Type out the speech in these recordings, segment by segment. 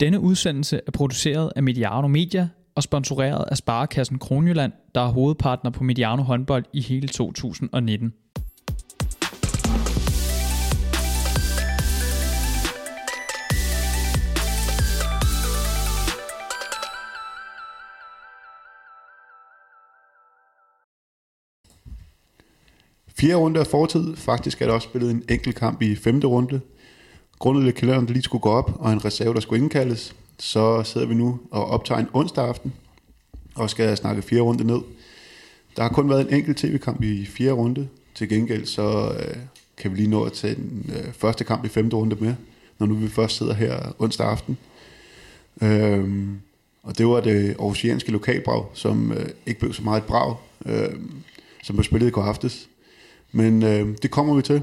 Denne udsendelse er produceret af Mediano Media og sponsoreret af Sparekassen Kronjylland, der er hovedpartner på Mediano håndbold i hele 2019. Fjerde runde af fortid. Faktisk er der også spillet en enkelt kamp i femte runde. Grundet lidt kalenderen, der lige skulle gå op, og en reserve, der skulle indkaldes, så sidder vi nu og optager en onsdag aften, og skal snakke fire runde ned. Der har kun været en enkelt tv-kamp i fjerde runde. Til gengæld så øh, kan vi lige nå at tage den øh, første kamp i femte runde med, når nu vi først sidder her onsdag aften. Øhm, og det var det aarhusianske lokalbrag, som øh, ikke blev så meget et brag, øh, som blev spillet i går aftes. Men øh, det kommer vi til.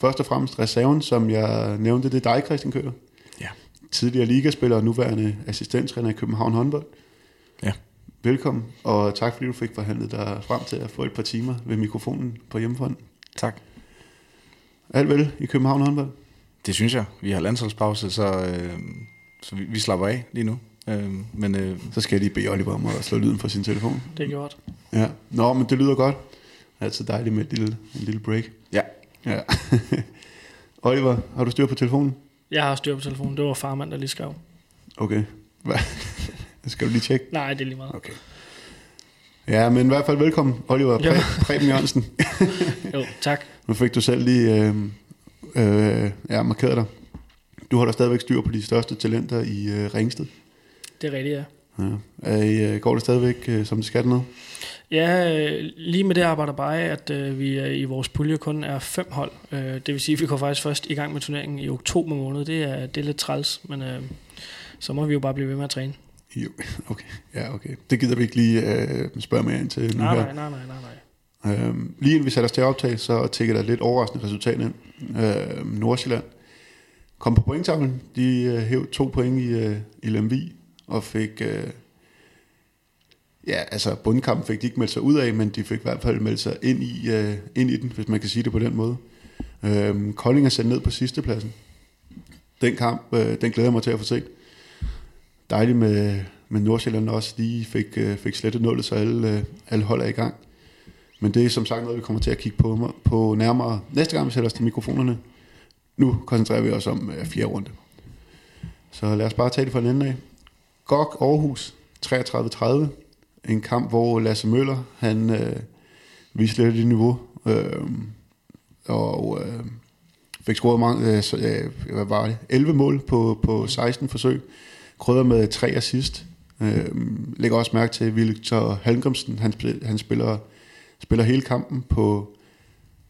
Først og fremmest reserven, som jeg nævnte, det er dig, Christian Køller. Ja. Tidligere ligaspiller og nuværende assistenttræner i København håndbold. Ja. Velkommen, og tak fordi du fik forhandlet dig frem til at få et par timer ved mikrofonen på hjemmefronten. Tak. Alt vel i København håndbold? Det synes jeg. Vi har landsholdspause, så, øh, så vi, vi slapper af lige nu. Øh, men øh, Så skal jeg lige bede Oliver om at slå lyden fra sin telefon. Det er gjort. Ja. Nå, men det lyder godt. Det altid dejligt med et lille, en lille break. ja, Ja. Oliver, har du styr på telefonen? Jeg har styr på telefonen. Det var farmand, der lige skrev. Okay. Hvad? Skal du lige tjekke? Nej, det er lige meget. Okay. Ja, men i hvert fald velkommen, Oliver Jo. Præ- Preben Jørgensen. Jo, tak. Nu fik du selv lige øh, øh, ja, markeret dig. Du holder stadigvæk styr på de største talenter i øh, Ringsted. Det er rigtigt, ja. Ja. Er I, øh, går det stadigvæk, øh, som det skal dernede? Ja, øh, lige med det arbejder bare af, at øh, vi i vores pulje kun er fem hold. Øh, det vil sige, at vi går faktisk først i gang med turneringen i oktober måned. Det er, det er lidt træls, men øh, så må vi jo bare blive ved med at træne. Jo, okay. Ja, okay. Det gider vi ikke lige øh, spørge mere ind til nu Nej, her. nej, nej, nej, nej, nej. Øhm, lige inden vi satte os til at optage, så tækker der et lidt overraskende resultat ind. Øhm, Nordsjælland kom på pointtavlen. De øh, hævde to point i, øh, i Lemvi og fik... Øh, ja, altså bundkampen fik de ikke meldt sig ud af, men de fik i hvert fald meldt sig ind i, øh, ind i den, hvis man kan sige det på den måde. Øh, Kolding er sendt ned på sidste pladsen. Den kamp, øh, den glæder jeg mig til at få set. Dejligt med, med Nordsjælland også. De fik, øh, fik slettet nullet, så alle, øh, alle hold er i gang. Men det er som sagt noget, vi kommer til at kigge på, på nærmere næste gang, vi sætter os til mikrofonerne. Nu koncentrerer vi os om øh, fjerde runde. Så lad os bare tage det fra den ende af. GOG Aarhus 33-30. En kamp, hvor Lasse Møller, han øh, viste lidt i niveau. Øh, og øh, fik scoret mange, øh, så, øh, hvad var det? 11 mål på, på 16 forsøg. Krydder med tre assist. Øh, lægger også mærke til, Victor Halmgrimsen, han, han spiller spiller hele kampen på,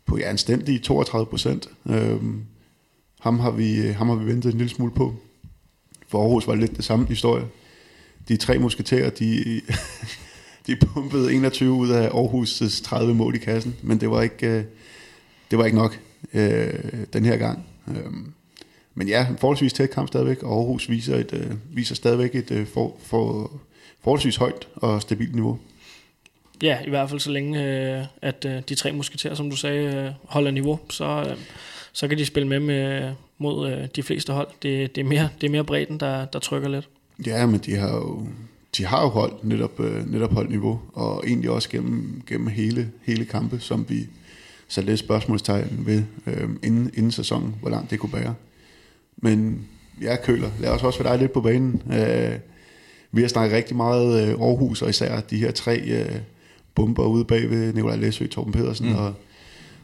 på ja, anstændige 32 procent. Øh, ham, har vi, øh, ham har vi ventet en lille smule på. For Aarhus var det lidt det samme historie. De tre musketerer, de, de pumpede 21 ud af Aarhus' 30 mål i kassen, men det var ikke, øh, det var ikke nok øh, den her gang. Øhm, men ja, en forholdsvis tæt kamp stadigvæk, og Aarhus viser, et, øh, viser stadigvæk et øh, for, for, forholdsvis højt og stabilt niveau. Ja, i hvert fald så længe, øh, at øh, de tre musketerer, som du sagde, øh, holder niveau, så, øh, så kan de spille med, med mod øh, de fleste hold. Det, det, er mere, det er mere bredden, der, der trykker lidt. Ja, men de har jo, de har jo holdt netop, øh, netop holdt niveau, og egentlig også gennem, gennem hele, hele kampe, som vi satte lidt spørgsmålstegn ved øh, inden, inden sæsonen, hvor langt det kunne bære. Men jeg ja, køler. Lad os også være dig lidt på banen. Øh, vi har snakket rigtig meget øh, Aarhus, og især de her tre øh, bomber ude bag ved Nikolaj Læsø, Torben Pedersen mm. og,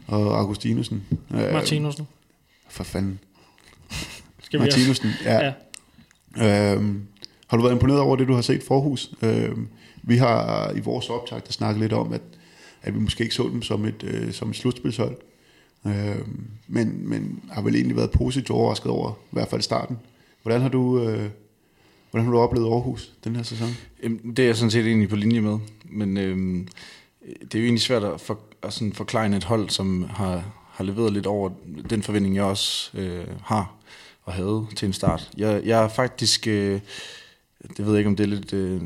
og Augustinusen. Øh, Martinusen. For fanden. Skal vi Martinusen, ja. Ja. Øhm, har du været imponeret over det, du har set forhus? Øh, vi har i vores optag der snakket lidt om, at, at vi måske ikke så dem som et, øh, som et slutspilshold. Øh, men, men har vel egentlig været positivt overrasket over, i hvert fald starten. Hvordan har du, øh, hvordan har du oplevet Aarhus den her sæson? Jamen, det er jeg sådan set egentlig på linje med. Men øhm, det er jo egentlig svært at, for, at sådan forklare et hold, som har, har leveret lidt over den forventning, jeg også øh, har og havde til en start. Jeg, jeg er faktisk, øh, det ved jeg ikke, om det er lidt øh,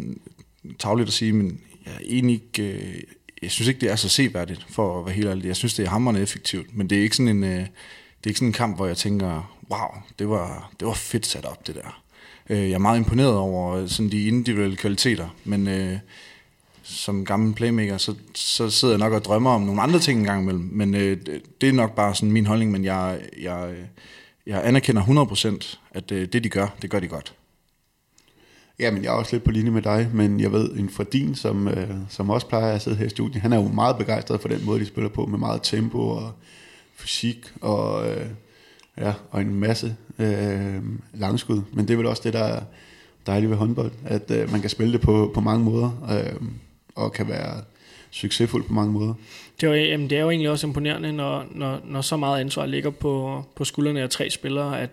tavligt at sige, men jeg er egentlig ikke, øh, jeg synes ikke, det er så seværdigt, for at være helt ærlig. Jeg synes, det er hammerende effektivt, men det er ikke sådan en, øh, det er ikke sådan en kamp, hvor jeg tænker, wow, det var, det var fedt sat op, det der. Øh, jeg er meget imponeret over øh, sådan de individuelle kvaliteter, men øh, som gammel playmaker, så, så sidder jeg nok og drømmer om nogle andre ting engang imellem. Men øh, det er nok bare sådan min holdning, men jeg, jeg, øh, jeg anerkender 100%, at øh, det de gør, det gør de godt. Ja, men jeg er også lidt på linje med dig, men jeg ved, en Fredin, som, øh, som også plejer at sidde her i studiet, han er jo meget begejstret for den måde, de spiller på, med meget tempo og fysik og, øh, ja, og en masse øh, langskud. Men det er vel også det, der er dejligt ved håndbold, at øh, man kan spille det på, på mange måder, øh, og kan være succesfuld på mange måder. Det er, jo, jamen, det er jo egentlig også imponerende, når, når, når så meget ansvar ligger på, på skuldrene af tre spillere, at,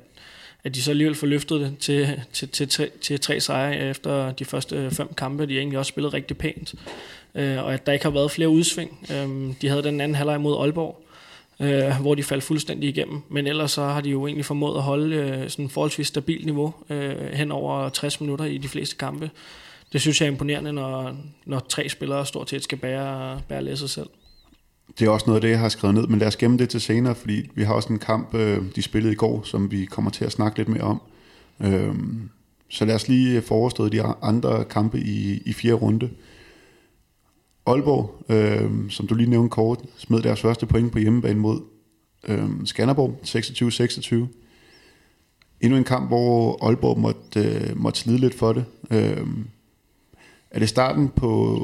at de så alligevel får løftet det til, til, til, til, til tre sejre efter de første øh, fem kampe. De har egentlig også spillet rigtig pænt. Øh, og at der ikke har været flere udsving. Øh, de havde den anden halvleg mod Aalborg, øh, hvor de faldt fuldstændig igennem. Men ellers så har de jo egentlig formået at holde øh, sådan forholdsvis stabilt niveau øh, hen over 60 minutter i de fleste kampe. Det synes jeg er imponerende, når, når tre spillere stort set skal bære, bære læsset selv. Det er også noget af det, jeg har skrevet ned, men lad os gemme det til senere, fordi vi har også en kamp, øh, de spillede i går, som vi kommer til at snakke lidt mere om. Øh, så lad os lige forestå de andre kampe i, i fjerde runde. Aalborg, øh, som du lige nævnte kort, smed deres første point på hjemmebane mod øh, Skanderborg, 26-26. Endnu en kamp, hvor Aalborg måtte, øh, måtte slide lidt for det. Øh, er det starten på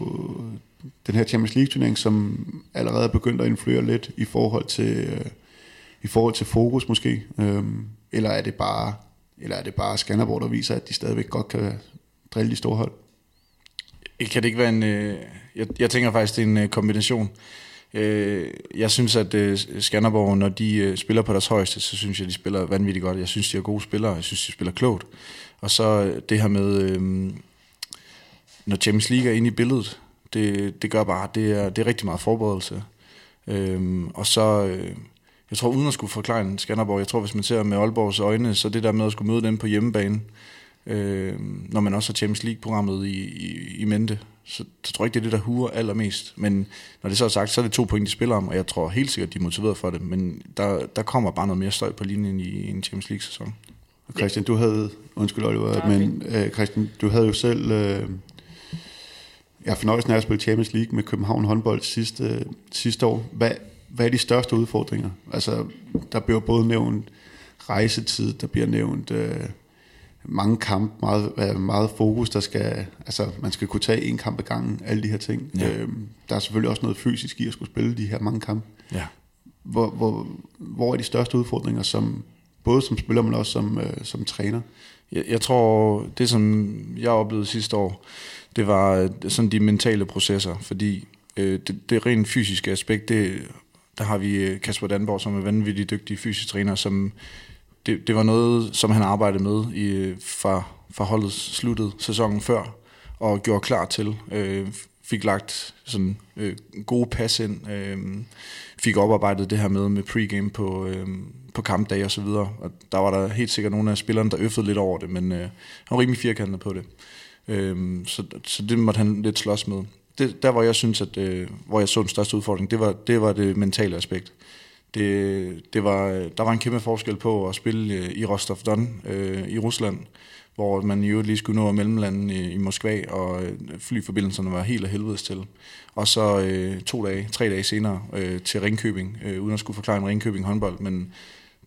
den her Champions League turnering, som allerede er begyndt at influere lidt i forhold til, øh, i forhold til fokus måske? Øh, eller er det bare eller er det bare Skanderborg, der viser, at de stadigvæk godt kan drille de store hold? Kan det ikke være en... Øh, jeg, jeg tænker faktisk, det er en øh, kombination. Øh, jeg synes, at øh, Skanderborg, når de øh, spiller på deres højeste, så synes jeg, de spiller vanvittigt godt. Jeg synes, de er gode spillere. Jeg synes, de spiller klogt. Og så øh, det her med, øh, når Champions League er inde i billedet, det, det gør bare, det er, det er rigtig meget forberedelse. Øh, og så... Øh, jeg tror, uden at skulle forklare en Skanderborg, jeg tror, hvis man ser med Aalborgs øjne, så det der med at skulle møde dem på hjemmebane, øh, når man også har Champions League-programmet i, i, i mente, så, så tror jeg ikke, det er det, der huer allermest. Men når det så er sagt, så er det to point, de spiller om, og jeg tror helt sikkert, de er motiveret for det. Men der, der kommer bare noget mere støj på linjen i en Champions League-sæson. Christian, du havde, undskyld Oliver, men øh, Christian, du havde jo selv, øh, ja, fornøjelsen af at spille Champions League med København håndbold sidste, sidste år. Hvad, hvad er de største udfordringer? Altså, der bliver både nævnt rejsetid, der bliver nævnt øh, mange kampe, meget, meget fokus, der skal, altså man skal kunne tage en kamp ad gangen, alle de her ting. Ja. Øhm, der er selvfølgelig også noget fysisk i at skulle spille de her mange kampe. Ja. Hvor, hvor, hvor er de største udfordringer, som, både som spiller, men også som, øh, som træner? Jeg, jeg tror, det som jeg oplevede sidste år, det var øh, sådan de mentale processer, fordi øh, det, det rent fysiske aspekt, det, der har vi øh, Kasper Danborg, som er vanvittigt dygtig fysisk træner, som det, det var noget, som han arbejdede med i, øh, fra, fra holdet sluttede sæsonen før, og gjorde klar til. Øh, fik lagt sådan øh, gode pas ind, øh, fik oparbejdet det her med med pregame på, øh, på kampdag og så videre. Og der var der helt sikkert nogle af spillerne, der øffede lidt over det, men øh, han var rimelig firkantet på det. Øh, så, så det måtte han lidt slås med. Det, der hvor jeg synes, at øh, hvor jeg så den største udfordring, det var det, var det mentale aspekt det, det var, øh, der var en kæmpe forskel på at spille øh, i Rostov-Don øh, i Rusland, hvor man jo lige skulle nå mellemlanden i, i Moskva, og øh, flyforbindelserne var helt af helvedes til. Og så øh, to dage, tre dage senere øh, til Ringkøbing, øh, uden at skulle forklare en Ringkøbing håndbold, men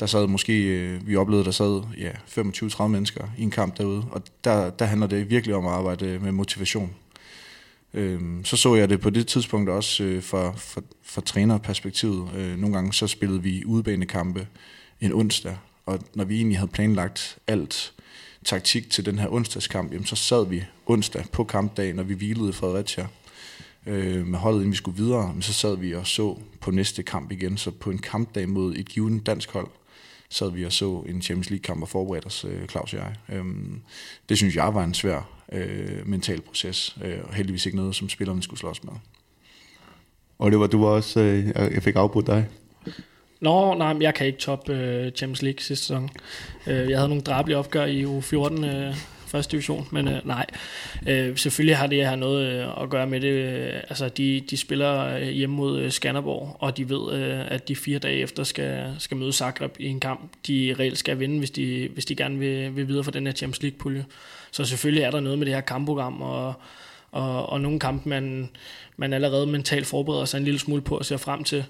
der sad måske, øh, vi oplevede, der sad ja, 25-30 mennesker i en kamp derude, og der, der handler det virkelig om at arbejde øh, med motivation. Øhm, så så jeg det på det tidspunkt også øh, fra, fra, fra trænerperspektivet. Øh, nogle gange så spillede vi udebanekampe en onsdag, og når vi egentlig havde planlagt alt taktik til den her onsdagskamp, jamen, så sad vi onsdag på kampdagen, når vi hvilede i Fredericia øh, med holdet, inden vi skulle videre, men så sad vi og så på næste kamp igen, så på en kampdag mod et givet dansk hold, sad vi og så en Champions League-kamp og forberedte os, øh, Claus og jeg. Øhm, det synes jeg var en svær øh, mental proces, øh, og heldigvis ikke noget, som spillerne skulle slås med. Og det var du var også, øh, jeg fik afbrudt dig. Nå, nej, jeg kan ikke top øh, Champions League sidste sæson. Øh, jeg havde nogle drabelige opgør i U14 øh, første division, men øh, nej. Øh, selvfølgelig har det her noget øh, at gøre med det. Øh, altså, de, de spiller øh, hjemme mod øh, Skanderborg, og de ved, øh, at de fire dage efter skal, skal møde Zagreb i en kamp, de reelt skal vinde, hvis de, hvis de gerne vil, vil videre for den her Champions League-pulje. Så selvfølgelig er der noget med det her kampprogram, og, og, og nogle kampe, man, man allerede mentalt forbereder sig en lille smule på og ser frem til.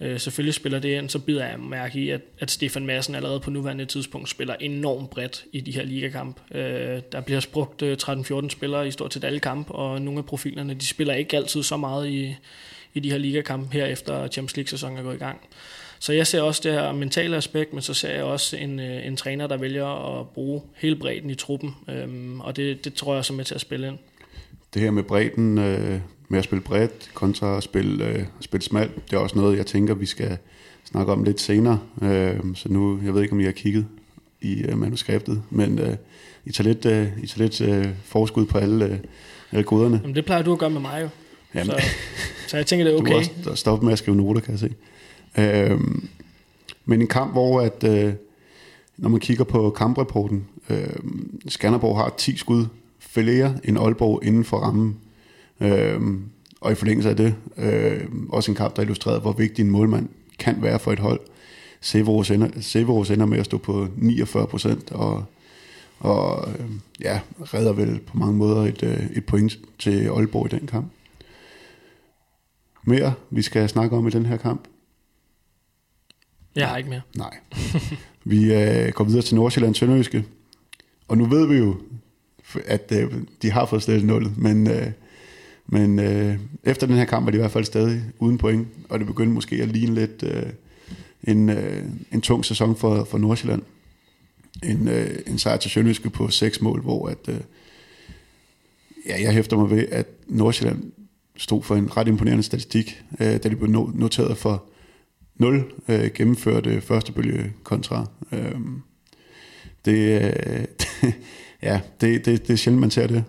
Øh, selvfølgelig spiller det ind, så bider jeg mærke i, at, at Stefan Madsen allerede på nuværende tidspunkt spiller enormt bredt i de her ligakamp. Øh, der bliver brugt øh, 13-14 spillere i stort set alle kamp, og nogle af profilerne, de spiller ikke altid så meget i, i de her ligakamp her efter Champions League-sæsonen er gået i gang. Så jeg ser også det her mentale aspekt, men så ser jeg også en, øh, en træner, der vælger at bruge hele bredden i truppen, øhm, og det, det tror jeg så med til at spille ind. Det her med bredden, øh, med at spille bredt kontra at spille, øh, spille smalt, det er også noget, jeg tænker, vi skal snakke om lidt senere. Øh, så nu, jeg ved ikke, om I har kigget i øh, manuskriptet, men øh, I tager lidt, øh, I tager lidt øh, forskud på alle, øh, alle koderne. Jamen, det plejer du at gøre med mig jo. Jamen, Så, så jeg tænker, det er Du okay. er også der stoppe med at skrive noter, kan jeg se. Øhm, men en kamp, hvor at, øh, når man kigger på kamprapporten, øh, Skanderborg har 10 skud, flere end Aalborg inden for rammen. Øh, og i forlængelse af det, øh, også en kamp, der illustrerede, hvor vigtig en målmand kan være for et hold. Severus ender, Severus ender med at stå på 49 procent, og, og øh, ja, redder vel på mange måder et, øh, et point til Aalborg i den kamp. Mere, vi skal snakke om i den her kamp? Jeg har ikke mere. Nej. vi øh, går videre til Nordsjælland Sønderjyske. Og nu ved vi jo, at øh, de har fået stillet nullet, men, øh, men øh, efter den her kamp var de i hvert fald stadig uden point, og det begynder måske at ligne lidt øh, en, øh, en tung sæson for, for Nordsjælland. En, øh, en sejr til Sønderjyske på seks mål, hvor at, øh, ja, jeg hæfter mig ved, at Nordsjælland stod for en ret imponerende statistik, øh, da de blev no- noteret for 0 øh, gennemførte første bølge kontra. Øh, det, øh, ja, det, det, det er sjældent, man ser det.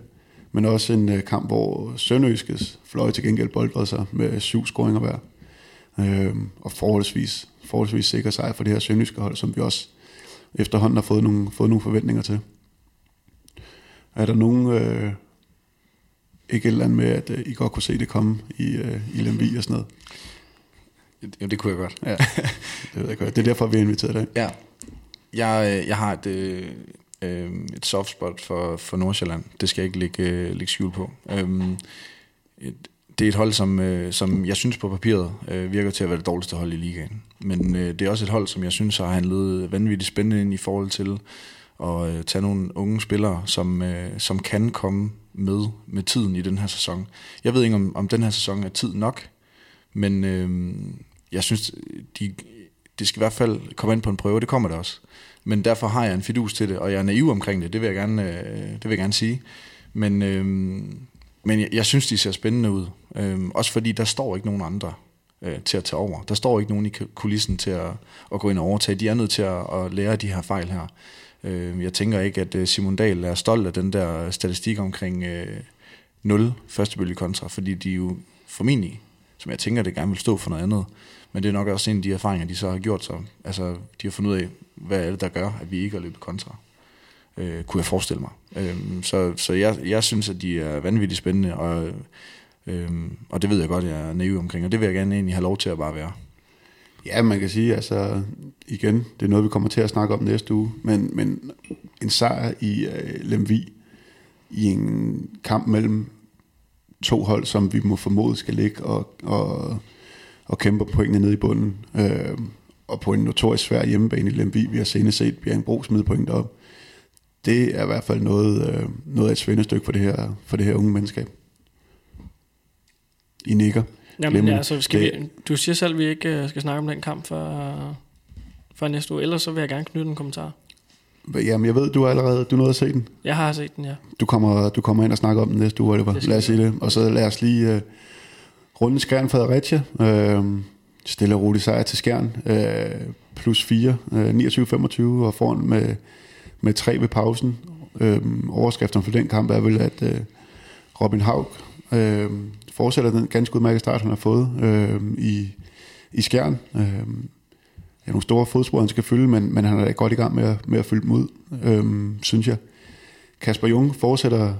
Men også en øh, kamp, hvor Sønderjyskes fløj til gengæld boldrede sig med syv scoringer hver. Øh, og forholdsvis, forholdsvis sikker sejr for det her Sønderjyske hold, som vi også efterhånden har fået nogle, fået nogle forventninger til. Er der nogen... Øh, ikke et eller andet med, at øh, I godt kunne se det komme i, øh, i Lemvi og sådan noget? Jo, det kunne jeg godt. Ja, det ved jeg godt. Det er derfor, vi har inviteret dig. Ja. Jeg, øh, jeg har et, øh, et soft spot for, for Nordsjælland. Det skal jeg ikke lægge, øh, lægge skjul på. Øh, et, det er et hold, som, øh, som jeg synes på papiret øh, virker til at være det dårligste hold i ligaen. Men øh, det er også et hold, som jeg synes har handlet vanvittigt spændende ind i forhold til at øh, tage nogle unge spillere, som, øh, som kan komme med med tiden i den her sæson. Jeg ved ikke, om, om den her sæson er tid nok, men øh, jeg synes, de, det skal i hvert fald komme ind på en prøve, det kommer det også. Men derfor har jeg en fidus til det, og jeg er naiv omkring det, det vil jeg gerne, øh, det vil jeg gerne sige. Men, øh, men jeg, jeg synes, de ser spændende ud. Øh, også fordi der står ikke nogen andre øh, til at tage over. Der står ikke nogen i kulissen til at, at gå ind og overtage. De er nødt til at, at lære de her fejl her. Øh, jeg tænker ikke, at øh, Simon Dahl er stolt af den der statistik omkring øh, 0 førstebølge kontra, fordi de jo formentlig, som jeg tænker, det gerne vil stå for noget andet. Men det er nok også en af de erfaringer, de så har gjort sig. Altså, de har fundet ud af, hvad er det, der gør, at vi ikke har løbet kontra. Øh, kunne jeg forestille mig. Øh, så så jeg, jeg synes, at de er vanvittigt spændende, og, øh, og det ved jeg godt, jeg er naiv omkring, og det vil jeg gerne egentlig have lov til at bare være. Ja, man kan sige, altså igen, det er noget, vi kommer til at snakke om næste uge, men, men en sejr i øh, Lemvi i en kamp mellem to hold, som vi må formode skal ligge og, og, og kæmpe pointene nede i bunden, øh, og på en notorisk svær hjemmebane i Lemvi, vi har senest set Bjørn Bro smide point op. Det er i hvert fald noget, øh, noget af et svendestykke for det her, for det her unge mandskab. I nikker. Jamen, Glemmer ja, det. så skal Det- vi, du siger selv, at vi ikke øh, skal snakke om den kamp for, for næste uge. Ellers så vil jeg gerne knytte en kommentar. Jamen, jeg ved, du har allerede du nåede at se den. Jeg har set den, ja. Du kommer, du kommer ind og snakker om den næste uge, skal Lad os sige det. Og så lad os lige uh, runde Skjern Fredericia. Øh, stille og rolig sejr til Skjern. Øh, plus 4, øh, 29-25 og foran med, med 3 ved pausen. Øh, overskriften for den kamp er vel, at øh, Robin Haug øh, fortsætter den ganske udmærkede start, han har fået øh, i, i Skjern. Øh, ja, nogle store fodspor, han skal fylde, men, men han er da godt i gang med at, med at fylde dem ud, uh, synes jeg. Kasper Jung fortsætter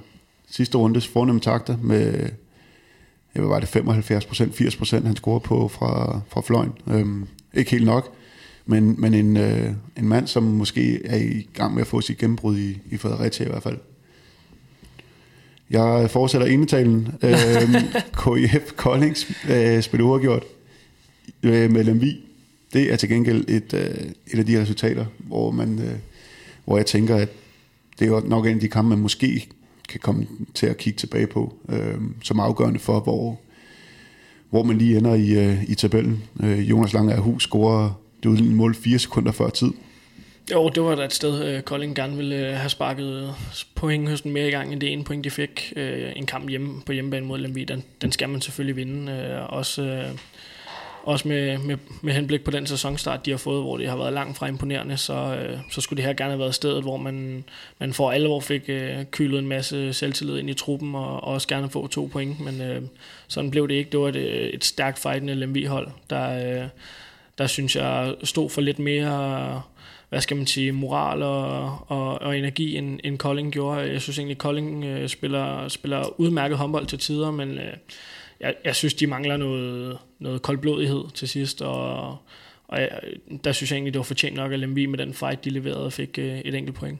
sidste rundes fornemme takter med, hvad var det, 75 procent, 80 procent, han scorer på fra, fra fløjen. Øhm, ikke helt nok, men, men en, øh, en mand, som måske er i gang med at få sit gennembrud i, i Fredericia i hvert fald. Jeg fortsætter enetalen. Øhm, KIF Koldings øh, spiller uafgjort øh, med Lemvi. Det er til gengæld et, øh, et af de resultater, hvor, man, øh, hvor jeg tænker, at det er nok en af de kampe, man måske kan komme til at kigge tilbage på, øh, som afgørende for, hvor, hvor man lige ender i, øh, i tabellen. Øh, Jonas Lange af Hus scorer det udlignende mål fire sekunder før tid. Jo, det var da et sted, øh, Kolding gerne ville øh, have sparket øh, pointhøsten mere i gang, end det ene point, de fik. Øh, en kamp hjemme på hjemmebane mod Lemvig, den, den skal man selvfølgelig vinde. Øh, også øh, også med, med, med henblik på den sæsonstart, de har fået, hvor det har været langt fra imponerende, så, øh, så skulle det her gerne have været stedet, hvor man, man for alvor fik øh, kylet en masse selvtillid ind i truppen, og, og også gerne få to point, men øh, sådan blev det ikke. Det var et, øh, et stærkt fightende LMV-hold, der, øh, der synes jeg stod for lidt mere hvad skal man sige, moral og, og, og energi, end, end Kolding gjorde. Jeg synes egentlig, Kolding øh, spiller, spiller udmærket håndbold til tider, men øh, jeg, jeg synes, de mangler noget, noget koldblodighed til sidst, og, og jeg, der synes jeg egentlig, det var fortjent nok at Lemvi med den fight, de leverede fik øh, et enkelt point.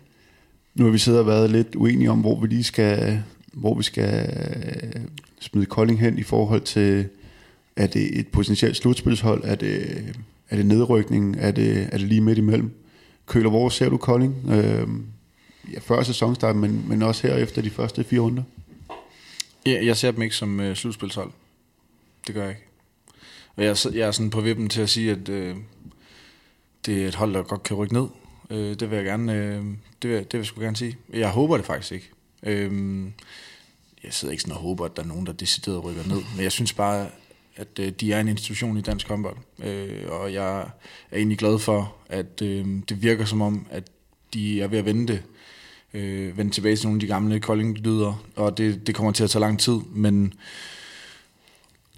Nu har vi siddet og været lidt uenige om, hvor vi lige skal, hvor vi skal øh, smide Kolding hen i forhold til, er det et potentielt slutspilshold, er det, er det nedrykning, er det, er det lige midt imellem? Køler, hvor ser du Kolding? Øh, ja, før sæsonstart, men, men også her efter de første fire runder? Ja, jeg ser dem ikke som øh, slutspilshold. Det gør jeg ikke. Og jeg, jeg er sådan på vippen til at sige, at øh, det er et hold, der godt kan rykke ned. Øh, det vil jeg gerne, øh, det, vil, det vil jeg sgu gerne sige. Jeg håber det faktisk ikke. Øh, jeg sidder ikke sådan og håber, at der er nogen, der decideret rykker ned. Men jeg synes bare, at øh, de er en institution i dansk håndbold. Øh, og jeg er egentlig glad for, at øh, det virker som om, at de er ved at vende det øh, vende tilbage til nogle af de gamle Kolding-lyder, og det, det kommer til at tage lang tid, men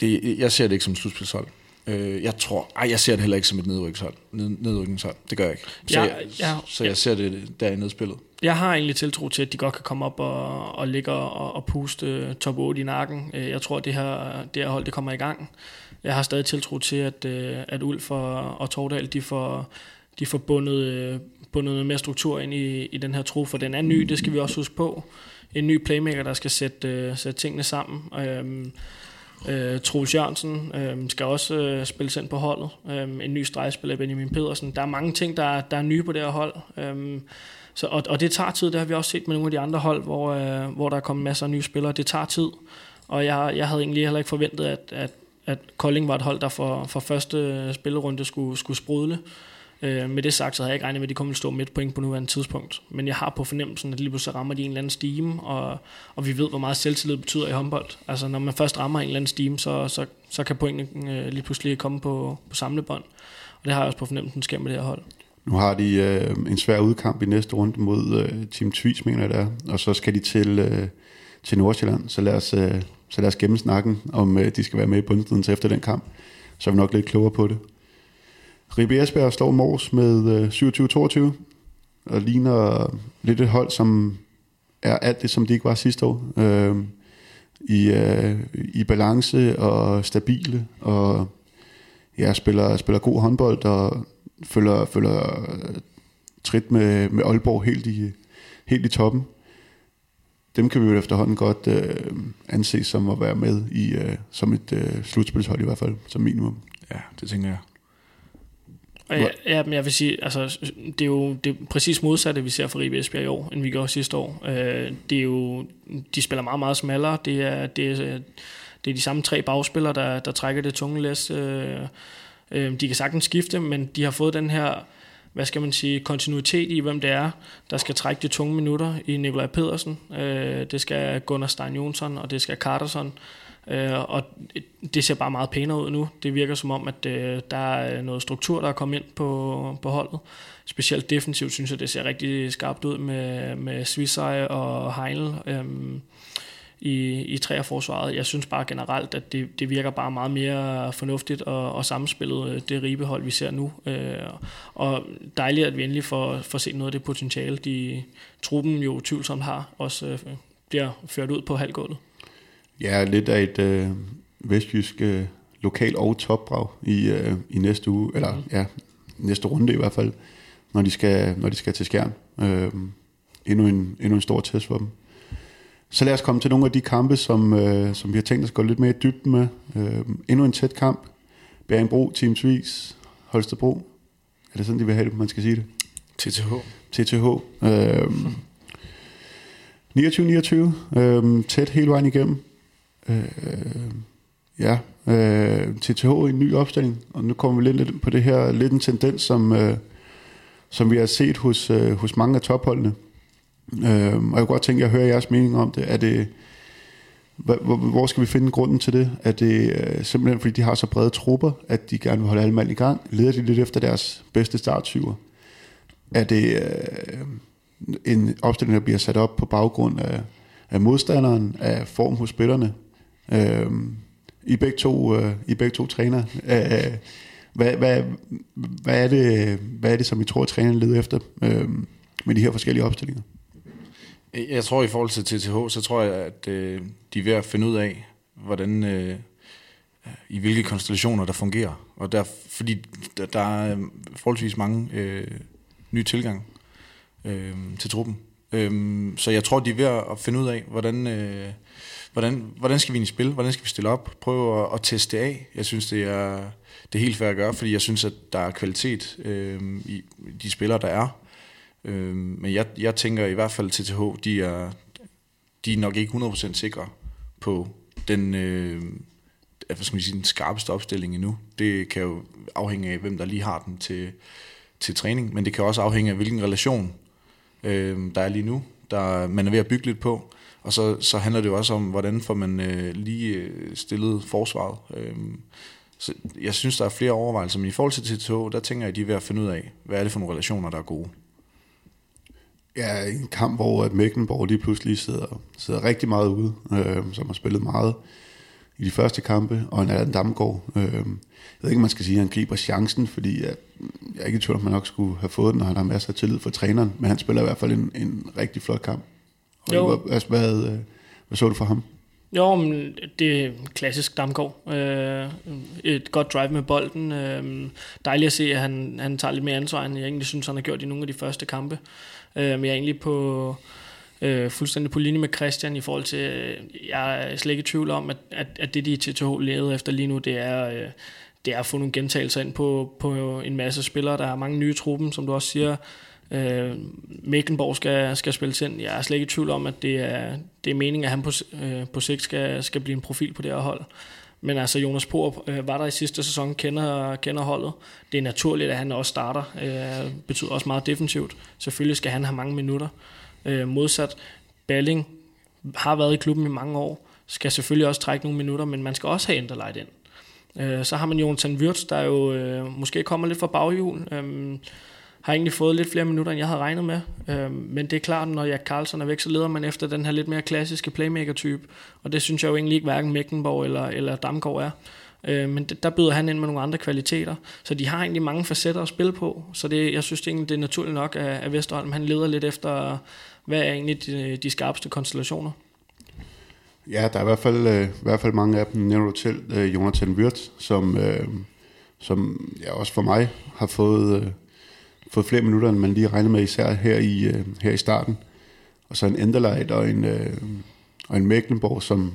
det, jeg ser det ikke som slutspilshold. Øh, jeg tror, ej, jeg ser det heller ikke som et nedrykningshold. Ned, nedrykningshold. Det gør jeg ikke. Så, ja, jeg, ja, så jeg ser det der i nedspillet. Jeg har egentlig tiltro til, at de godt kan komme op og, og ligge og, og puste top 8 i nakken. Øh, jeg tror, at det her, det her hold det kommer i gang. Jeg har stadig tiltro til, at, øh, at Ulf og, og Tordal de får, de får bundet, øh, bundet noget mere struktur ind i, i den her tro, for den er ny, det skal vi også huske på. En ny playmaker, der skal sætte, uh, sætte tingene sammen. Øhm, uh, Troels Jørgensen uh, skal også uh, spilles ind på holdet. Um, en ny stregspiller, Benjamin Pedersen. Der er mange ting, der, der er nye på det her hold. Um, så, og, og det tager tid, det har vi også set med nogle af de andre hold, hvor, uh, hvor der er kommet masser af nye spillere. Det tager tid, og jeg, jeg havde egentlig heller ikke forventet, at, at, at Kolding var et hold, der for, for første spillerunde skulle, skulle sprudle. Øh, med det sagt, så havde jeg ikke regnet med, at de kommer til at stå midt point på nuværende tidspunkt. Men jeg har på fornemmelsen, at lige pludselig rammer de en eller anden stime, og, og vi ved, hvor meget selvtillid betyder i håndbold. Altså når man først rammer en eller anden stime, så, så, så kan pointene øh, lige pludselig komme på, på samlebånd. Og det har jeg også på fornemmelsen sker med det her hold. Nu har de øh, en svær udkamp i næste runde mod øh, Team Tvis, mener jeg det er. Og så skal de til, øh, til Nordsjælland. Så lad os, øh, så lad os gemme snakken, om øh, de skal være med i bundstriden til efter den kamp. Så er vi nok lidt klogere på det. Ribe Esbjerg slår Mors med øh, 27-22 og ligner lidt et hold, som er alt det, som de ikke var sidste år. Øh, i, øh, I balance og stabile, og ja, spiller, spiller god håndbold og følger, følger trit med, med Aalborg helt i, helt i toppen. Dem kan vi jo efterhånden godt øh, anse som at være med i øh, som et øh, slutspilshold i hvert fald, som minimum. Ja, det tænker jeg. Og ja, ja, men jeg vil sige, altså, det er jo det er præcis modsatte, vi ser for Ribe Esbjerg i år, end vi gjorde sidste år. Øh, det er jo, de spiller meget, meget smallere. Det er, det er, det er de samme tre bagspillere, der, der trækker det tunge læs. Øh, øh, de kan sagtens skifte, men de har fået den her, hvad skal man sige, kontinuitet i, hvem det er, der skal trække de tunge minutter i Nikolaj Pedersen. Øh, det skal Gunnar Stein Jonsson, og det skal Carterson. Øh, Øh, og det ser bare meget pænere ud nu. Det virker som om, at øh, der er noget struktur, der er kommet ind på, på holdet. Specielt defensivt synes jeg, det ser rigtig skarpt ud med, med Svisej og Heinl øhm, i, i træerforsvaret. Jeg synes bare generelt, at det, det virker bare meget mere fornuftigt og, og samspillet øh, det ribehold, vi ser nu. Øh, og dejligt, at vi endelig får, får set noget af det potentiale, de truppen jo tvivlsomt har, også øh, bliver ført ud på halvgulvet. Ja, lidt af et øh, vestjysk øh, lokal og topbrag i, øh, i næste uge, eller mm. ja, næste runde i hvert fald, når de skal, når de skal til skærm. Øh, endnu, en, endnu en stor test for dem. Så lad os komme til nogle af de kampe, som, øh, som vi har tænkt os at gå lidt mere i dybden med. Øh, endnu en tæt kamp. Bjergenbro, Teams Vis, Holstebro. Er det sådan, de vil have det, man skal sige det? TTH. TTH. Øh, 29-29. Øh, tæt hele vejen igennem. Øh, ja, øh, TTH i en ny opstilling. Og nu kommer vi lidt, på det her, lidt en tendens, som, øh, som vi har set hos, øh, hos mange af topholdene. Øh, og jeg kunne godt tænke at jeg hører jeres mening om det. Er det hvor, skal vi finde grunden til det? Er det øh, simpelthen fordi de har så brede trupper, at de gerne vil holde alle mand i gang? Leder de lidt efter deres bedste starttyver? Er det øh, en opstilling, der bliver sat op på baggrund af, af modstanderen, af form hos spillerne? Øh, I begge to, øh, i begge to træner. Øh, hvad, hvad, hvad, er det, hvad er det, som I tror, at træneren leder efter øh, med de her forskellige opstillinger? Jeg tror i forhold til TTH, så tror jeg, at øh, de er ved at finde ud af, hvordan, øh, i hvilke konstellationer der fungerer. Og der, fordi der, der er øh, forholdsvis mange øh, nye tilgang øh, til truppen. Øh, så jeg tror, de er ved at finde ud af, hvordan, øh, hvordan, hvordan skal vi ind i spil, hvordan skal vi stille op, prøve at, at teste det af. Jeg synes, det er, det er helt fair at gøre, fordi jeg synes, at der er kvalitet øh, i de spillere, der er. Øh, men jeg, jeg tænker i hvert fald, at TTH, de er, de er nok ikke 100% sikre på den, øh, hvad skal man sige, den skarpeste opstilling endnu. Det kan jo afhænge af, hvem der lige har den til, til træning, men det kan også afhænge af, hvilken relation øh, der er lige nu, der man er ved at bygge lidt på. Og så, så handler det jo også om, hvordan får man øh, lige øh, stillet forsvaret. Øh, så jeg synes, der er flere overvejelser, men i forhold til TTH, der tænker jeg, at de er ved at finde ud af, hvad er det for nogle relationer, der er gode. Ja, en kamp, hvor Mecklenborg lige pludselig sidder, sidder rigtig meget ude, øh, som har spillet meget i de første kampe, og en Allan Damgaard. Øh, jeg ved ikke, om man skal sige, at han griber chancen, fordi jeg, jeg er ikke i tvivl, om man nok skulle have fået den, når han har masser af tillid for træneren, men han spiller i hvert fald en, en rigtig flot kamp. Og jo. Hvad, hvad, hvad, hvad så du for ham? Jo, men det er klassisk Damgaard. Øh, et godt drive med bolden. Øh, dejligt at se, at han, han tager lidt mere ansvar, end jeg egentlig synes, han har gjort i nogle af de første kampe. Øh, men jeg er egentlig på øh, fuldstændig på linje med Christian i forhold til, øh, jeg er slet ikke i tvivl om, at, at, at det de TTH leder efter lige nu, det er, øh, det er at få nogle gentagelser ind på, på en masse spillere. Der er mange nye truppen, som du også siger. Øh, Mecklenborg skal, skal spilles ind. Jeg er slet ikke i tvivl om, at det er, det er meningen, at han på, øh, på sigt skal, skal blive en profil på det her hold. Men altså Jonas Pohr øh, var der i sidste sæson, kender, kender holdet. Det er naturligt, at han også starter. Øh, betyder også meget defensivt. Selvfølgelig skal han have mange minutter. Øh, modsat Balling har været i klubben i mange år. Skal selvfølgelig også trække nogle minutter, men man skal også have Enderlejt ind. Øh, så har man Jonathan Wirtz, der jo øh, måske kommer lidt fra baghjul. Øh, har egentlig fået lidt flere minutter, end jeg havde regnet med. Øh, men det er klart, når Jack Carlson er væk, så leder man efter den her lidt mere klassiske playmaker-type. Og det synes jeg jo egentlig ikke hverken Mecklenborg eller, eller Damgaard er. Øh, men der byder han ind med nogle andre kvaliteter. Så de har egentlig mange facetter at spille på. Så det, jeg synes det egentlig, det er naturligt nok, at, Vesterholm han leder lidt efter, hvad er egentlig de, de skarpeste konstellationer. Ja, der er i hvert fald, øh, i hvert fald mange af dem, nævner du til, øh, Jonathan Wirtz, som, øh, som ja, også for mig har fået, øh, fået flere minutter, end man lige regner med, især her i, øh, her i starten. Og så en Enderleit og en, øh, og en Mecklenborg, som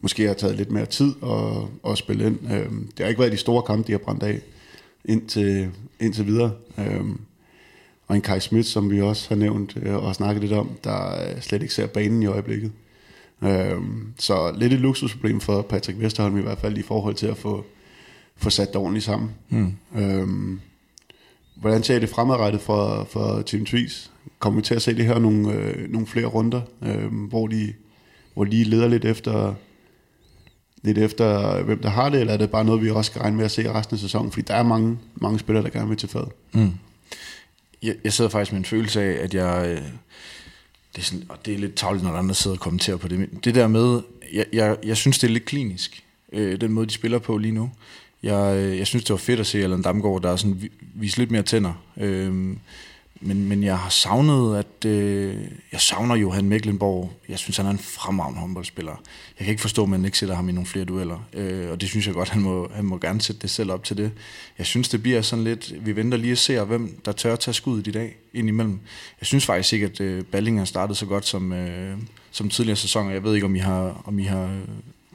måske har taget lidt mere tid at, at spille ind. Øh, det har ikke været de store kampe, de har brændt af indtil, indtil videre. Øh, og en Kai Smith, som vi også har nævnt øh, og snakket lidt om, der slet ikke ser banen i øjeblikket. Øh, så lidt et luksusproblem for Patrick Vesterholm i hvert fald i forhold til at få, få sat det ordentligt sammen. Mm. Øh, Hvordan ser det fremadrettet for, for Team Tvis? Kommer vi til at se det her nogle, øh, nogle flere runder, øh, hvor, de, hvor de leder lidt efter, lidt efter, hvem der har det, eller er det bare noget, vi også skal regne med at se resten af sæsonen? Fordi der er mange, mange spillere, der gerne vil til fad. Mm. Jeg, jeg sidder faktisk med en følelse af, at jeg... Øh, det er, sådan, og det er lidt tavligt, når andre sidder og kommenterer på det. Det der med, jeg, jeg, jeg synes, det er lidt klinisk, øh, den måde, de spiller på lige nu. Jeg, øh, jeg synes, det var fedt at se Allan Damgaard, der er sådan, vise lidt mere tænder. Øhm, men, men jeg har savnet, at øh, jeg savner Johan Mecklenborg. Jeg synes, han er en fremragende håndboldspiller. Jeg kan ikke forstå, at man ikke sætter ham i nogle flere dueller. Øh, og det synes jeg godt, han må, han må gerne sætte det selv op til det. Jeg synes, det bliver sådan lidt, vi venter lige og ser, hvem der tør at tage skuddet i dag indimellem. Jeg synes faktisk ikke, at øh, Balling har startet så godt som, øh, som tidligere sæsoner. Jeg ved ikke, om I har, om I har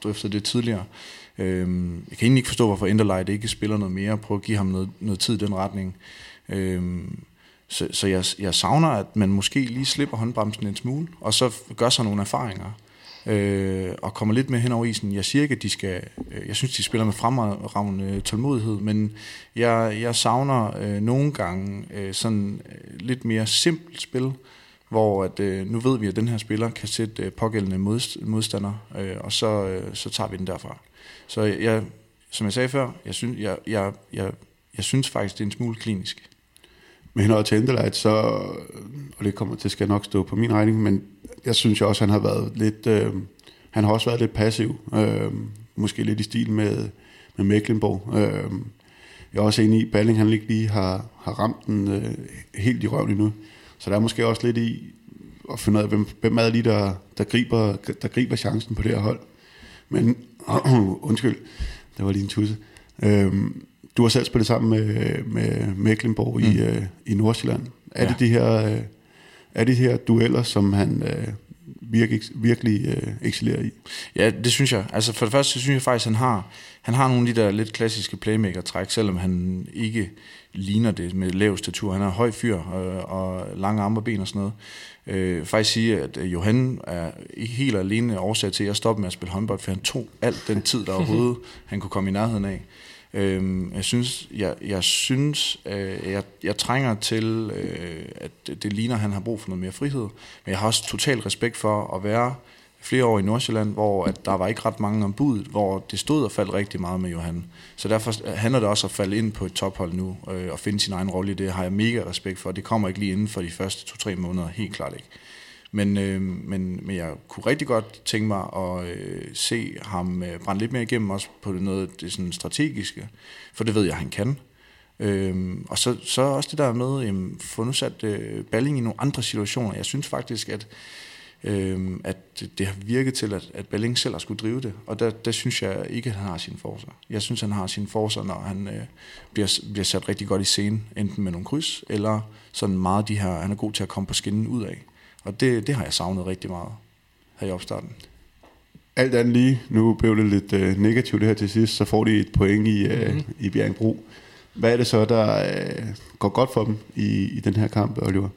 drøftet det tidligere. Øhm, jeg kan egentlig ikke forstå, hvorfor Enderlight ikke spiller noget mere. Prøv at give ham noget, noget tid i den retning. Øhm, så, så jeg, jeg savner, at man måske lige slipper håndbremsen en smule, og så gør sig nogle erfaringer, øh, og kommer lidt med hen over isen. Jeg siger ikke, at de skal... Øh, jeg synes, de spiller med fremragende tålmodighed, men jeg, jeg savner øh, nogle gange øh, sådan øh, lidt mere simpelt spil, hvor at, øh, nu ved vi, at den her spiller kan sætte øh, pågældende modstander, øh, og så, øh, så tager vi den derfra. Så jeg, som jeg sagde før, jeg synes, jeg, jeg, jeg, jeg synes faktisk, det er en smule klinisk med henhold til Endelight, så, øh, og det kommer til skal nok stå på min regning, men jeg synes jo også, han har været lidt, øh, han har også været lidt passiv, øh, måske lidt i stil med, med Mecklenburg. Øh, jeg er også enig i, at Balling han ikke lige har, har ramt den øh, helt i røven endnu. Så der er måske også lidt i at finde ud af, hvem, hvem er det lige, der, der, griber, der griber chancen på det her hold. Men, undskyld, det var lige en tusse. Øh, du har selv spillet sammen med, med Mecklenborg mm. i, øh, i Nordsjælland. Er ja. det de her, øh, er det de her dueller, som han øh, virkelig, virkelig øh, excellerer i? Ja, det synes jeg. Altså for det første, så synes jeg faktisk, at han har, han har nogle af de der lidt klassiske playmaker-træk, selvom han ikke ligner det med lav statur. Han er høj fyr øh, og lange arme og ben og sådan noget. Øh, faktisk sige, at Johan er helt alene årsag til, at jeg stoppede med at spille håndbold, for han tog alt den tid, der overhovedet han kunne komme i nærheden af. Øh, jeg synes, jeg, jeg, synes øh, jeg, jeg trænger til, øh, at det ligner, at han har brug for noget mere frihed. Men jeg har også total respekt for at være flere år i Nordsjælland, hvor at der var ikke ret mange om budet, hvor det stod og faldt rigtig meget med Johan. Så derfor handler det også om at falde ind på et tophold nu, øh, og finde sin egen rolle i det, har jeg mega respekt for. Det kommer ikke lige inden for de første to-tre måneder, helt klart ikke. Men, øh, men, men jeg kunne rigtig godt tænke mig at øh, se ham øh, brænde lidt mere igennem, også på noget det sådan strategiske, for det ved jeg, han kan. Øhm, og så, så også det der med at få nu sat øh, Balling i nogle andre situationer. Jeg synes faktisk, at, øh, at det, det har virket til, at, at Balling selv har skulle drive det, og der, der synes jeg ikke, at han har sin forser. Jeg synes, han har sin forser, når han øh, bliver, bliver sat rigtig godt i scenen, enten med nogle kryds, eller sådan meget de her, han er god til at komme på skinnen ud af. Og det, det har jeg savnet rigtig meget her i opstarten. Alt andet lige, nu blev det lidt øh, negativt det her til sidst, så får de et point i, øh, mm-hmm. i Bjergbro. Hvad er det så, der øh, går godt for dem i, i den her kamp, Oliver?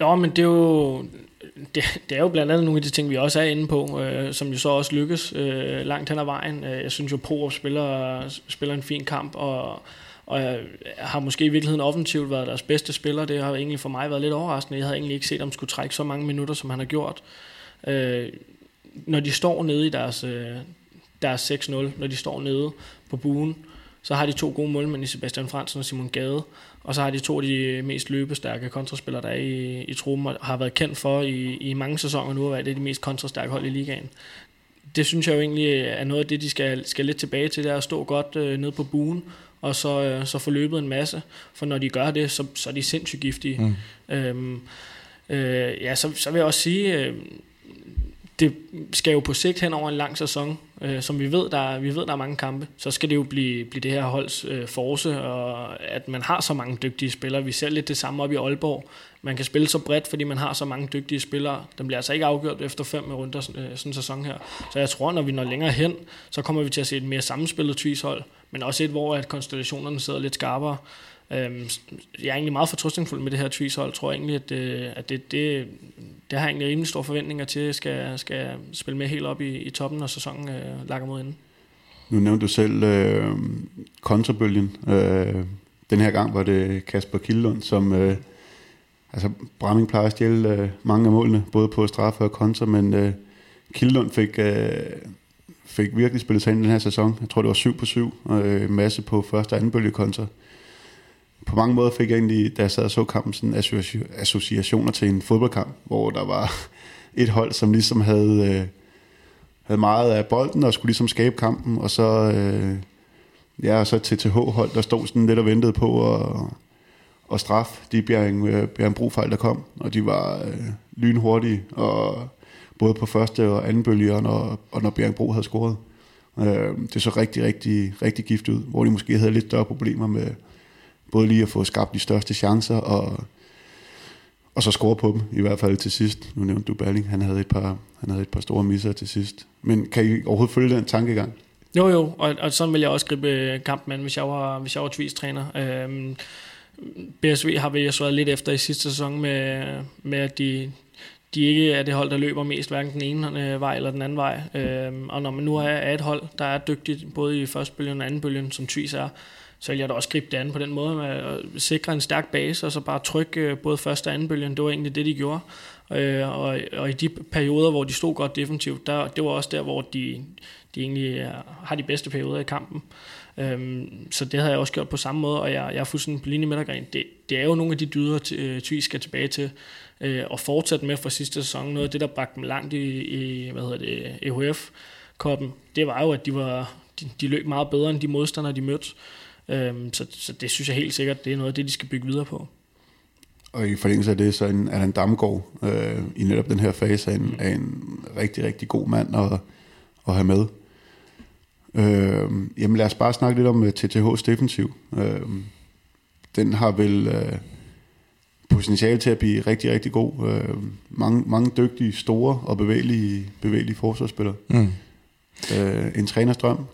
Ja, men det er jo det, det er jo blandt andet nogle af de ting, vi også er inde på, øh, som jo så også lykkes øh, langt hen ad vejen. Øh, jeg synes jo, Porup spiller, spiller en fin kamp, og og jeg har måske i virkeligheden offensivt været deres bedste spiller. Det har egentlig for mig været lidt overraskende. Jeg havde egentlig ikke set om skulle trække så mange minutter, som han har gjort. Øh, når de står nede i deres, øh, deres 6-0, når de står nede på buen, så har de to gode målmænd i Sebastian Fransen og Simon Gade, og så har de to af de mest løbestærke kontraspillere, der er i, i truppen, og har været kendt for i, i mange sæsoner nu at være det de mest kontrastærke hold i ligaen. Det synes jeg jo egentlig er noget af det, de skal, skal lidt tilbage til, det er at stå godt øh, nede på buen, og så, øh, så få løbet en masse. For når de gør det, så, så er de sindssygt giftige. Mm. Øhm, øh, ja, så, så vil jeg også sige, øh, det skal jo på sigt hen over en lang sæson, øh, som vi ved, der, vi ved, der er mange kampe, så skal det jo blive, blive det her holds øh, force, og at man har så mange dygtige spillere. Vi ser lidt det samme op i Aalborg. Man kan spille så bredt, fordi man har så mange dygtige spillere. Den bliver altså ikke afgjort efter fem runder øh, sådan en sæson her. Så jeg tror, når vi når længere hen, så kommer vi til at se et mere sammenspillet tvishold, men også et, hvor at konstellationerne sidder lidt skarpere. Øhm, jeg er egentlig meget fortrøstningsfuld med det her tvis-hold. Jeg tror egentlig, at, det, at det, det, det har jeg egentlig rimelig store forventninger til, skal, skal spille med helt op i, i toppen, når sæsonen øh, lakker mod enden. Nu nævnte du selv øh, kontrabølgen. Øh, den her gang var det Kasper Kildlund, som... Øh, altså, Bramming plejer at stjæle øh, mange af målene, både på straffe og kontra, men øh, Kildlund fik... Øh, fik virkelig spillet sig ind i den her sæson. Jeg tror, det var 7 på 7, og øh, masse på første og anden bølgekontra på mange måder fik jeg egentlig, da jeg sad og så kampen, sådan associationer til en fodboldkamp, hvor der var et hold, som ligesom havde, øh, havde meget af bolden og skulle ligesom skabe kampen, og så, øh, ja, og så TTH-hold, der stod sådan lidt og ventede på at, at straffe de Bjerring, øh, Brofejl, der kom, og de var øh, lynhurtige, og både på første og anden bølge, og når, og når Bjerring Bro havde scoret. Øh, det så rigtig, rigtig, rigtig gift ud, hvor de måske havde lidt større problemer med både lige at få skabt de største chancer, og, og så score på dem, i hvert fald til sidst. Nu nævnte du Balling, han havde et par, han havde et par store misser til sidst. Men kan I overhovedet følge den tankegang? Jo, jo, og, og sådan vil jeg også gribe øh, kampen an, hvis jeg var, hvis jeg var tvis-træner. Øhm, BSV har vi så været lidt efter i sidste sæson med, med at de, de ikke er det hold, der løber mest, hverken den ene øh, vej eller den anden vej. Øhm, og når man nu er, er et hold, der er dygtigt, både i første bølgen og anden bølgen, som Tvis er, så ville jeg da også gribe det an på den måde med at sikre en stærk base, og så bare trykke øh, både første og anden bølgen. Det var egentlig det, de gjorde. Øh, og, og i de perioder, hvor de stod godt defensivt, der, det var også der, hvor de, de egentlig øh, har de bedste perioder i kampen. Øhm, så det havde jeg også gjort på samme måde, og jeg, jeg er fuldstændig på linje med dig, Det, det er jo nogle af de dyder, Tvis øh, skal tilbage til, øh, og fortsætte med fra sidste sæson. Noget af det, der bragte dem langt i, i hvad hedder det, EHF-koppen, det var jo, at de, var, de, de løb meget bedre end de modstandere, de mødte. Øhm, så, så det synes jeg helt sikkert, det er noget af det, de skal bygge videre på. Og i forlængelse af det, så er en Allan Damgaard øh, i netop den her fase er en, er en rigtig, rigtig god mand at, at have med. Øh, jamen lad os bare snakke lidt om TTH's defensiv. Øh, den har vel øh, potentiale til at blive rigtig, rigtig god. Øh, mange, mange dygtige, store og bevægelige, bevægelige forsvarsspillere. Mm. Øh, en træners drøm.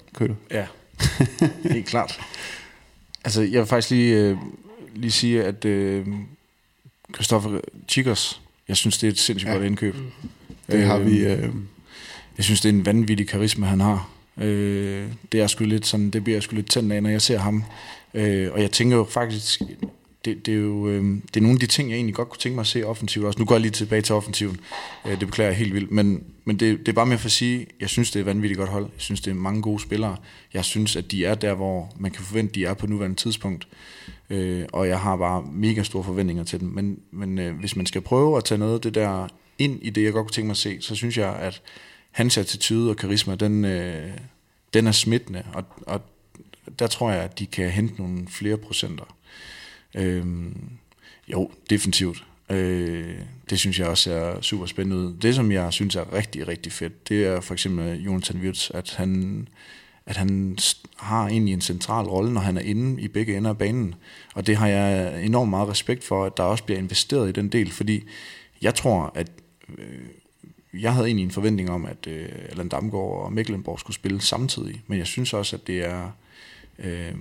Ja, helt klart. Altså, jeg vil faktisk lige, øh, lige sige, at øh, Christoffer Chikos, jeg synes, det er et sindssygt ja. godt indkøb. Mm. Det har vi... Øh, øh, jeg synes, det er en vanvittig karisma, han har. Øh, det er sgu lidt sådan, det bliver jeg sgu lidt tændt af, når jeg ser ham. Øh, og jeg tænker jo faktisk, det, det, er jo øh, det er nogle af de ting, jeg egentlig godt kunne tænke mig at se offensivt også. Nu går jeg lige tilbage til offensiven. Øh, det beklager jeg helt vildt. Men, men det, det er bare mere for at sige, jeg synes, det er et vanvittigt godt hold. Jeg synes, det er mange gode spillere. Jeg synes, at de er der, hvor man kan forvente, de er på nuværende tidspunkt. Øh, og jeg har bare mega store forventninger til dem. Men, men øh, hvis man skal prøve at tage noget af det der ind i det, jeg godt kunne tænke mig at se, så synes jeg, at hans attitude og karisma, den, øh, den er smittende. Og, og der tror jeg, at de kan hente nogle flere procenter. Øh, jo, definitivt. Øh, det synes jeg også er super spændende ud. Det, som jeg synes er rigtig, rigtig fedt, det er for eksempel Jonathan Wirtz, at han, at han har egentlig en central rolle, når han er inde i begge ender af banen. Og det har jeg enormt meget respekt for, at der også bliver investeret i den del, fordi jeg tror, at øh, jeg havde egentlig en forventning om, at øh, Allan Damgaard og Mecklenborg skulle spille samtidig, men jeg synes også, at det er... Øh,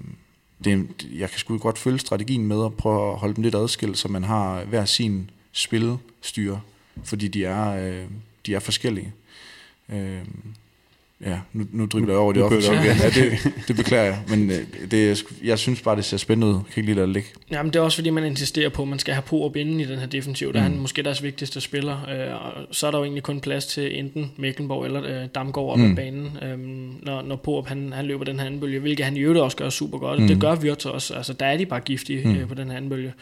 det, jeg kan sgu godt følge strategien med at prøve at holde dem lidt adskilt, så man har hver sin spilstyre, fordi de er, øh, de er forskellige. Øh, Ja, nu, nu dribler jeg over det offentlige. Ja, det, det beklager jeg, men øh, det, jeg synes bare, det ser spændende ud. Jeg kan ikke lide det at ligge. Jamen, det er også fordi, man insisterer på, at man skal have på op inden i den her defensiv. Der mm. er han måske deres vigtigste spiller. Øh, og så er der jo egentlig kun plads til enten Mecklenborg eller øh, Damgaard op mm. ad banen, øh, når, når Poop han, han løber den her anden bølge, hvilket han i øvrigt også gør super godt. Mm. Det gør Virtus også. Altså, der er de bare giftige mm. øh, på den her anden bølge.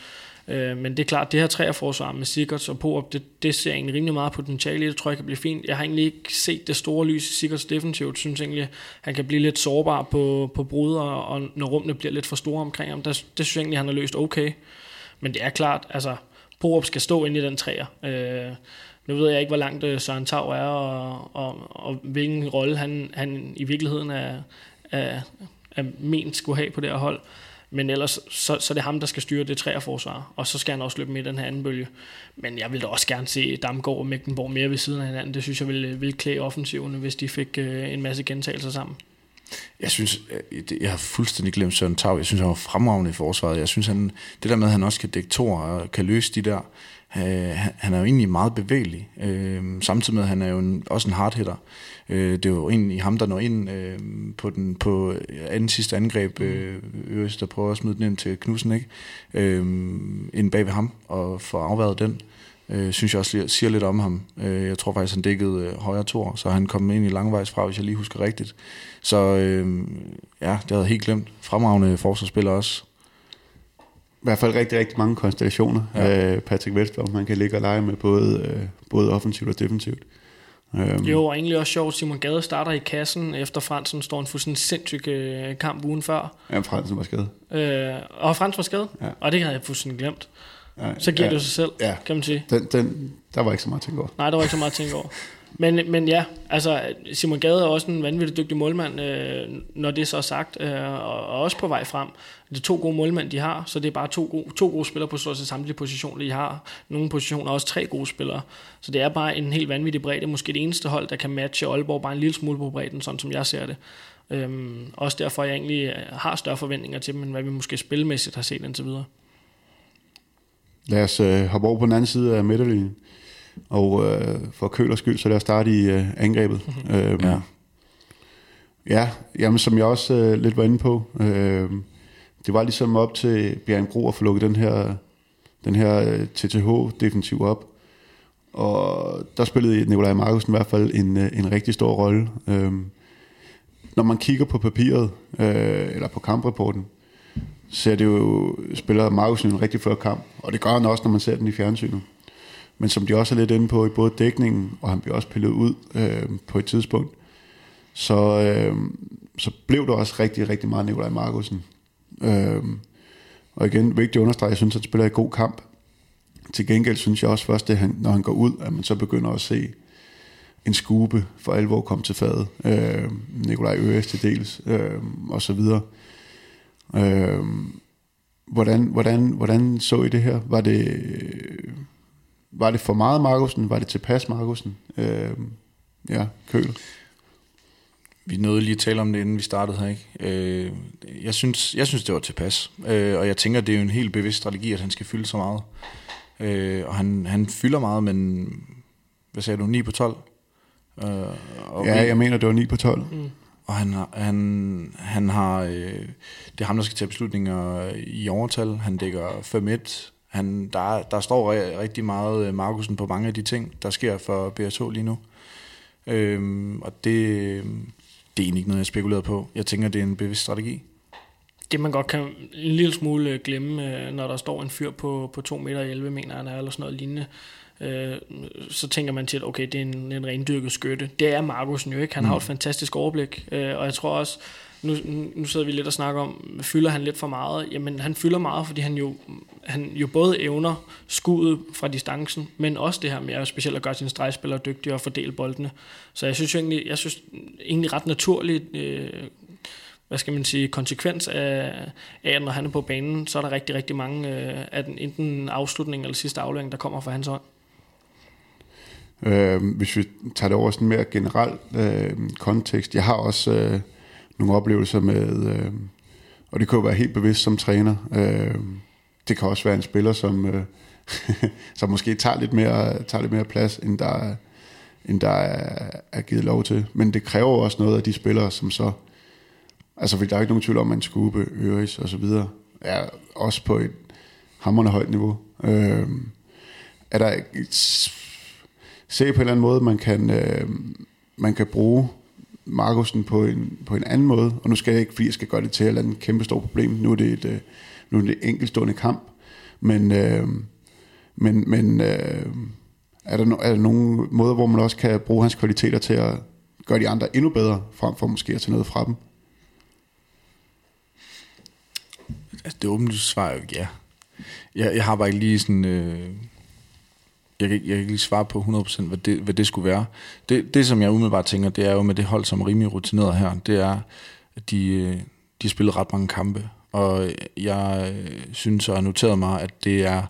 Øh, men det er klart, det her træerforsvar med Sigurds og Poop, det, det ser egentlig rimelig meget potentiale i det, tror jeg kan blive fint. Jeg har egentlig ikke set det store lys i Sigurds defensivt, synes egentlig, han kan blive lidt sårbar på, på brud, og, og når rummene bliver lidt for store omkring ham, der, det synes jeg egentlig, han har løst okay. Men det er klart, altså, Poop skal stå ind i den træer. Øh, nu ved jeg ikke, hvor langt øh, Søren Tav er, og, og, og hvilken rolle han, han i virkeligheden er, er, er ment skulle have på det her hold. Men ellers, så, så det er ham, der skal styre det træerforsvar, og så skal han også løbe med i den her anden bølge. Men jeg vil da også gerne se Damgaard og Mægtenborg mere ved siden af hinanden. Det synes jeg ville, øh, ville klæde offensiven, hvis de fik øh, en masse gentagelser sammen. Jeg synes, øh, jeg, jeg har fuldstændig glemt Søren Tav. Jeg synes, han var fremragende i forsvaret. Jeg synes, han, det der med, at han også kan dække to og øh, kan løse de der, øh, han er jo egentlig meget bevægelig. Øh, samtidig med, at han er jo en, også en hardhitter. Øh, det er jo egentlig ham, der når ind øh, på den på anden sidste angreb, øh, Øres, der prøver at smide den ind til Knudsen, ikke? Øh, ind bag ved ham og få afværet den. Øh, synes jeg også siger lidt om ham. Øh, jeg tror faktisk, han dækkede øh, højre tor, så han kom ind i langvejs fra, hvis jeg lige husker rigtigt. Så øh, ja, det havde jeg helt glemt. Fremragende forsvarsspiller også. hvert fald rigtig, rigtig mange konstellationer. Ja. Øh, Patrick Velsberg, man kan ligge og lege med både, øh, både offensivt og defensivt. Øhm. Jo, og egentlig også sjovt, Simon Gade starter i kassen, efter Fransen står en fuldstændig sindssyg øh, kamp ugen før. Ja, Fransen var skadet. Øh, og Fransen var skadet? Ja. Og det havde jeg fuldstændig glemt. Ja, så giver ja, det sig selv, ja. kan man sige. Den, den, der var ikke så meget at tænke over. Nej, der var ikke så meget at tænke over. Men, men ja, altså Simon Gade er også en vanvittig dygtig målmand, øh, når det er så sagt, øh, og, og også på vej frem. Det er to gode målmænd, de har, så det er bare to gode, to gode spillere på stort set samtlige positioner, de har. Nogle positioner også tre gode spillere. Så det er bare en helt vanvittig bredde. Måske det eneste hold, der kan matche Aalborg bare en lille smule på bredden, sådan som jeg ser det. Øhm, også derfor, jeg egentlig øh, har større forventninger til dem, end hvad vi måske spilmæssigt har set indtil videre. Lad os øh, hoppe over på den anden side af midterlinjen. Og øh, for Kølers skyld, så lad os starte i øh, angrebet. øhm, ja. Ja, jamen, som jeg også øh, lidt var inde på, øh, det var ligesom op til Bjørn Gro at få lukket den her, den her TTH-defensiv op. Og der spillede Nikolaj Markusen i hvert fald en, øh, en rigtig stor rolle. Øh, når man kigger på papiret, øh, eller på kamprapporten, ser det jo, spiller Markusen en rigtig flot kamp. Og det gør han også, når man ser den i fjernsynet. Men som de også er lidt inde på i både dækningen, og han bliver også pillet ud øh, på et tidspunkt, så, øh, så blev der også rigtig, rigtig meget Nikolaj Markusen. Øh, og igen, vigtigt at understrege, jeg synes, han spiller en god kamp. Til gengæld synes jeg også først, det, han, når han går ud, at man så begynder at se en skube for alvor komme til fadet. Øh, Nikolaj Øres til dels, øh, og så videre. Øh, hvordan, hvordan, hvordan så I det her? Var det, var det for meget Markusen? Var det tilpas Markusen? Øh, ja, Køl. Vi nåede lige at tale om det, inden vi startede her. Ikke? Øh, jeg, synes, jeg synes, det var tilpas. Øh, og jeg tænker, det er jo en helt bevidst strategi, at han skal fylde så meget. Øh, og han, han fylder meget, men hvad sagde du, 9 på 12? Øh, og ja, vi, jeg mener, det var 9 på 12. Mm. Og han, han, han har, øh, det er ham, der skal tage beslutninger i overtal. Han dækker 5-1. Han, der, der står rigtig meget øh, Markusen på mange af de ting, der sker for BSH lige nu. Øhm, og det, det er egentlig ikke noget, jeg spekulerer på. Jeg tænker, det er en bevidst strategi. Det man godt kan en lille smule øh, glemme, øh, når der står en fyr på, på 2 meter 11, mener han er, eller sådan noget lignende, øh, så tænker man til, at okay, det er en, en rendyrket skytte. Det er Markusen jo ikke. Han mm. har et fantastisk overblik, øh, og jeg tror også, nu, nu sidder vi lidt og snakker om, fylder han lidt for meget? Jamen, han fylder meget, fordi han jo, han jo både evner skuddet fra distancen, men også det her med at specielt at gøre sine stregspillere dygtige og fordele boldene. Så jeg synes jo egentlig, jeg synes egentlig ret naturligt, øh, hvad skal man sige, konsekvens af, af, at når han er på banen, så er der rigtig, rigtig mange øh, af den enten afslutning eller sidste aflevering, der kommer fra hans hånd. Øh, hvis vi tager det over sådan mere generelt øh, kontekst, jeg har også øh, nogle oplevelser med, øh, og det kan jo være helt bevidst som træner. Øh, det kan også være en spiller, som, øh, som måske tager lidt, mere, tager lidt mere plads, end der, end der er, er givet lov til. Men det kræver også noget af de spillere, som så... Altså, for der er ikke nogen tvivl om, at man skube, Øres og så videre er også på et hammerne højt niveau. Øh, er der se på en eller anden måde, man kan, øh, man kan bruge Markusen på en, på en anden måde, og nu skal jeg ikke, fordi jeg skal gøre det til et eller andet kæmpe stort problem, nu er det et, øh, nu er det et enkeltstående kamp, men, øh, men, men øh, er, der no, er der nogle måder, hvor man også kan bruge hans kvaliteter til at gøre de andre endnu bedre, frem for måske at tage noget fra dem? Altså, det åbne svar er jo ja. Jeg, jeg har bare ikke lige sådan... Øh jeg kan, jeg kan ikke lige svare på 100% hvad det, hvad det skulle være. Det, det, som jeg umiddelbart tænker, det er jo med det hold, som er rimelig rutineret her, det er, at de, øh, de har spillet ret mange kampe. Og jeg øh, synes og har noteret mig, at det er,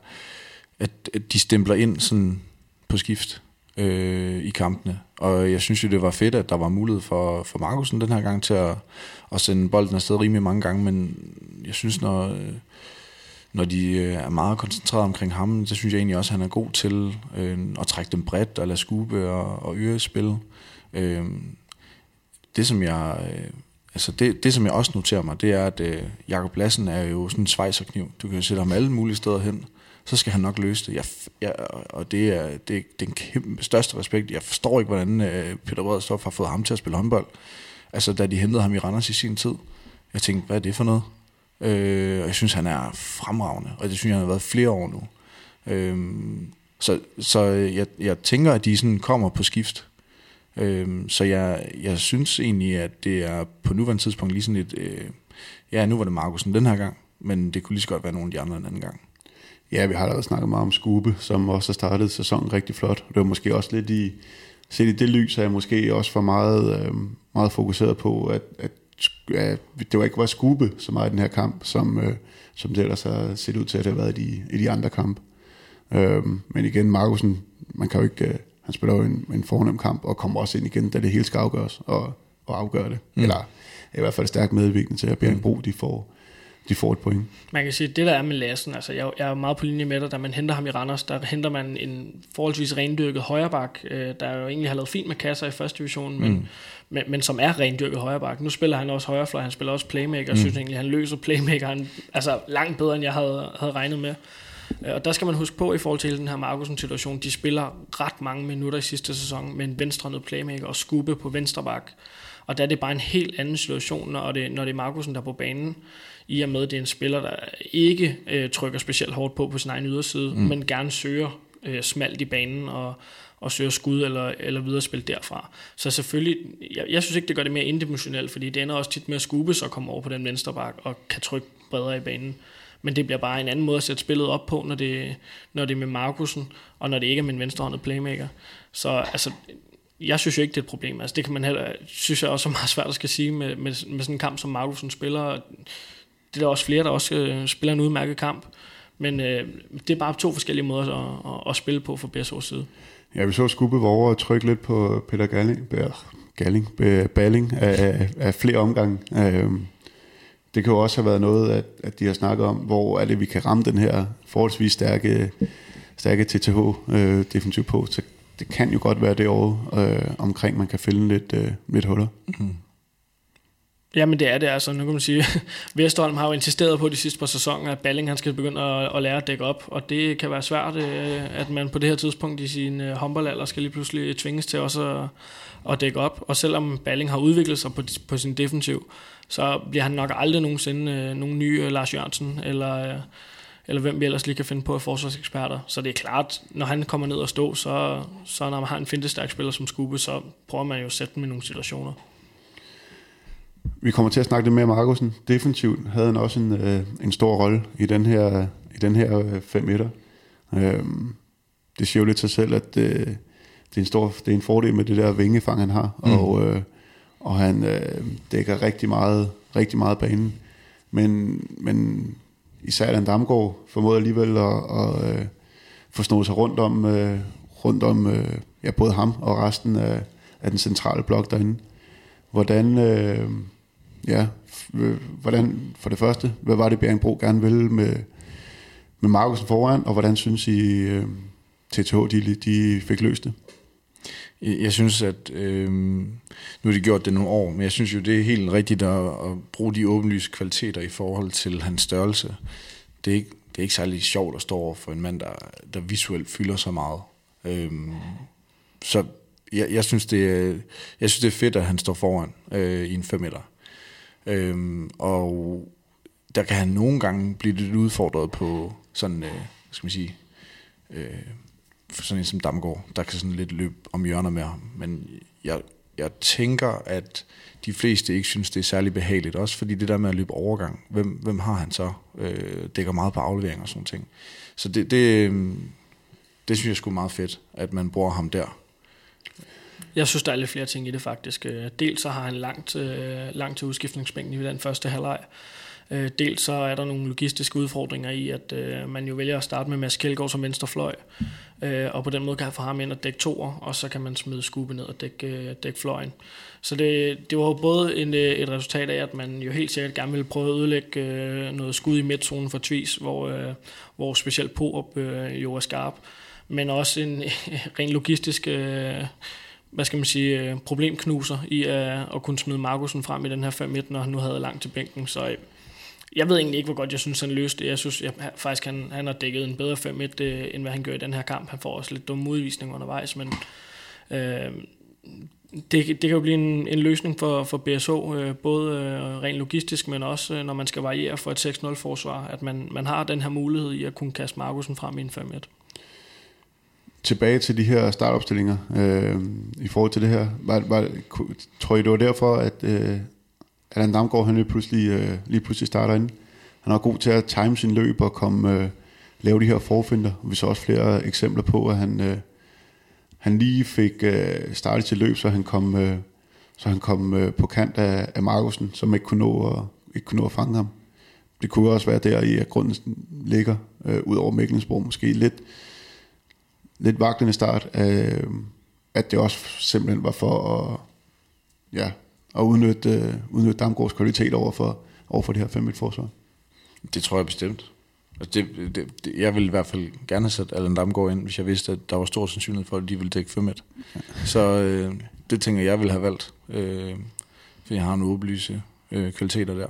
at, at de stempler ind sådan på skift øh, i kampene. Og jeg synes jo, det var fedt, at der var mulighed for, for Markusen den her gang til at, at sende bolden afsted rimelig mange gange, men jeg synes, når øh, når de øh, er meget koncentreret omkring ham, så synes jeg egentlig også, at han er god til øh, at trække dem bredt og lade skube og, og øre spil. Øh, det, som jeg, øh, altså det, det, som jeg også noterer mig, det er, at øh, Jakob Lassen er jo sådan en svejserkniv. Du kan jo sætte ham alle mulige steder hen, så skal han nok løse det. Jeg, jeg, og det er, det, det er den kæmpe største respekt. Jeg forstår ikke, hvordan øh, Peter Bredstof har fået ham til at spille håndbold. Altså, da de hentede ham i Randers i sin tid. Jeg tænkte, hvad er det for noget? Øh, og jeg synes, han er fremragende, og det synes jeg, han har været flere år nu. Øh, så så øh, jeg, jeg tænker, at de sådan kommer på skift. Øh, så jeg, jeg synes egentlig, at det er på nuværende tidspunkt lige sådan et... Øh, ja, nu var det Markusen den her gang, men det kunne lige så godt være nogle af de andre en anden gang. Ja, vi har allerede snakket meget om Skube, som også har startet sæsonen rigtig flot. Det var måske også lidt i, set i det lys, at jeg måske også for meget, øh, meget fokuseret på, at, at, at det var ikke var Skube så meget i den her kamp, som, øh, som det ellers har set ud til, at det har været i de, i de andre kampe. Øh, men igen, Markusen, man kan jo ikke, øh, han spiller jo en, en fornem kamp, og kommer også ind igen, da det hele skal afgøres, og, og afgøre det. Mm. Eller i hvert fald stærkt medvirkende til, at Bjørn Bro, de får, de får et point. Man kan sige, at det der er med Lassen, altså jeg, jeg er meget på linje med dig, da man henter ham i Randers, der henter man en forholdsvis rendyrket højreback, øh, der jo egentlig har lavet fint med kasser i første division, men, mm. Men, men som er rendyrket højreback. Nu spiller han også højrefløj, han spiller også playmaker, og mm. synes egentlig, han løser playmakeren altså langt bedre, end jeg havde, havde regnet med. Øh, og der skal man huske på i forhold til den her Markusen-situation, de spiller ret mange minutter i sidste sæson med en venstre playmaker og skubbe på venstre bak. Og der er det bare en helt anden situation, når det, når det er Markusen, der er på banen i og med, at det er en spiller, der ikke øh, trykker specielt hårdt på på sin egen yderside, mm. men gerne søger øh, smalt i banen og, og søger skud eller, eller videre spil derfra. Så selvfølgelig, jeg, jeg synes ikke, det gør det mere indimensionelt, fordi det ender også tit med at skubes sig og komme over på den venstre bak og kan trykke bredere i banen. Men det bliver bare en anden måde at sætte spillet op på, når det, når det er med Markusen, og når det ikke er med en venstrehåndet playmaker. Så altså, jeg synes jo ikke, det er et problem. Altså, det kan man heller, synes jeg også er meget svært at skal sige med, med, med sådan en kamp, som Markusen spiller det er der også flere, der også øh, spiller en udmærket kamp. Men øh, det er bare to forskellige måder at, at, at spille på for BSO's side. Ja, vi så Skubbe var over og trykke lidt på Peter Galling, Galling, Balling af, af flere omgange. Øhm, det kan jo også have været noget, at, at de har snakket om, hvor er det, vi kan ramme den her forholdsvis stærke, stærke TTH øh, definitivt på. Så det kan jo godt være det år øh, omkring, man kan finde lidt, øh, lidt huller. Mm. Jamen det er det altså, nu kan man sige, Vestholm har jo insisteret på de sidste par sæsoner, at Balling han skal begynde at, at lære at dække op, og det kan være svært, øh, at man på det her tidspunkt i sin øh, håndboldalder skal lige pludselig tvinges til også at, at dække op, og selvom Balling har udviklet sig på, på sin defensiv, så bliver han nok aldrig nogensinde øh, nogen ny øh, Lars Jørgensen, eller, eller hvem vi ellers lige kan finde på af forsvarseksperter. Så det er klart, når han kommer ned og stå, så, så når man har en fintestærk spiller som Skube, så prøver man jo at sætte dem i nogle situationer. Vi kommer til at snakke lidt mere om Markusen. Defensivt havde han også en, øh, en stor rolle i den her, i den her 5 øh, 1 øh, Det siger jo lidt sig selv, at øh, det, er en stor, det er en fordel med det der vingefang, han har. Mm. Og, øh, og han øh, dækker rigtig meget, rigtig meget banen. Men, men især Dan Damgaard formåede alligevel at, at øh, få snoet sig rundt om, øh, rundt om øh, ja, både ham og resten af, af den centrale blok derinde. Hvordan, øh, ja, hvordan, for det første, hvad var det, Bjergenbro gerne ville med, med Markusen foran, og hvordan synes I, øh, TTH, de, de fik løst det? Jeg synes, at øh, nu har de gjort det nogle år, men jeg synes jo, det er helt rigtigt at, at bruge de åbenlyse kvaliteter i forhold til hans størrelse. Det er ikke, det er ikke særlig sjovt at stå over for en mand, der, der visuelt fylder så meget. Øh, så jeg, jeg, synes, det er, jeg synes, det er fedt, at han står foran øh, i en 5 meter. Øhm, og der kan han nogle gange blive lidt udfordret på sådan, øh, skal man sige, øh, for sådan en som Damgaard, der kan sådan lidt løbe om hjørner med ham. Men jeg, jeg tænker, at de fleste ikke synes, det er særlig behageligt. Også fordi det der med at løbe overgang, hvem, hvem har han så? Øh, dækker meget på aflevering og sådan ting. Så det, det, øhm, det synes jeg sgu meget fedt, at man bruger ham der. Jeg synes, der er lidt flere ting i det faktisk. Øh, dels så har han langt, øh, langt til udskiftningsbænken i den første halvleg. Øh, dels så er der nogle logistiske udfordringer i, at øh, man jo vælger at starte med Mads Kjeldgaard som venstrefløj, og på den måde kan jeg få ham ind og dække toer, og så kan man smide skube ned og dække, dække fløjen. Så det, det var jo både en, et resultat af, at man jo helt sikkert gerne ville prøve at ødelægge noget skud i midtzonen for Tvis, hvor, hvor specielt Poop jo er skarp, men også en ren logistisk hvad skal man sige, øh, problemknuser i at, at kunne smide Markusen frem i den her 5 når han nu havde langt til bænken. Så øh, jeg ved egentlig ikke, hvor godt jeg synes, han løste det. Jeg synes jeg, faktisk, han, han har dækket en bedre 5-1, øh, end hvad han gør i den her kamp. Han får også lidt dumme udvisninger undervejs, men øh, det, det kan jo blive en, en løsning for, for BSO, øh, både øh, rent logistisk, men også øh, når man skal variere for et 6-0-forsvar, at man, man har den her mulighed i at kunne kaste Markusen frem i en 5-1. Tilbage til de her startopstillinger øh, i forhold til det her. Var, var, tror I, det var derfor, at øh, Allan Damgaard han lige pludselig, øh, lige pludselig starter ind? Han er god til at time sin løb og komme, øh, lave de her forfinder. Vi så også flere eksempler på, at han... Øh, han lige fik øh, startet til løb, så han kom, øh, så han kom øh, på kant af, af Markusen, som ikke kunne, nå at, ikke kunne nå at fange ham. Det kunne også være der i, at grunden ligger øh, ud over Mikkelsborg måske lidt, lidt vaklende start, øh, at det også simpelthen var for at, ja, at udnytte, øh, udnytte Damgaards kvalitet over for, over for det her 5 forsvar. Det tror jeg bestemt. Altså det, det, det, jeg ville i hvert fald gerne have sat Allan Damgaard ind, hvis jeg vidste, at der var stor sandsynlighed for, at de ville dække 5 ja. Så øh, det tænker jeg ville have valgt, øh, for jeg har nogle åbenlyse øh, kvaliteter der.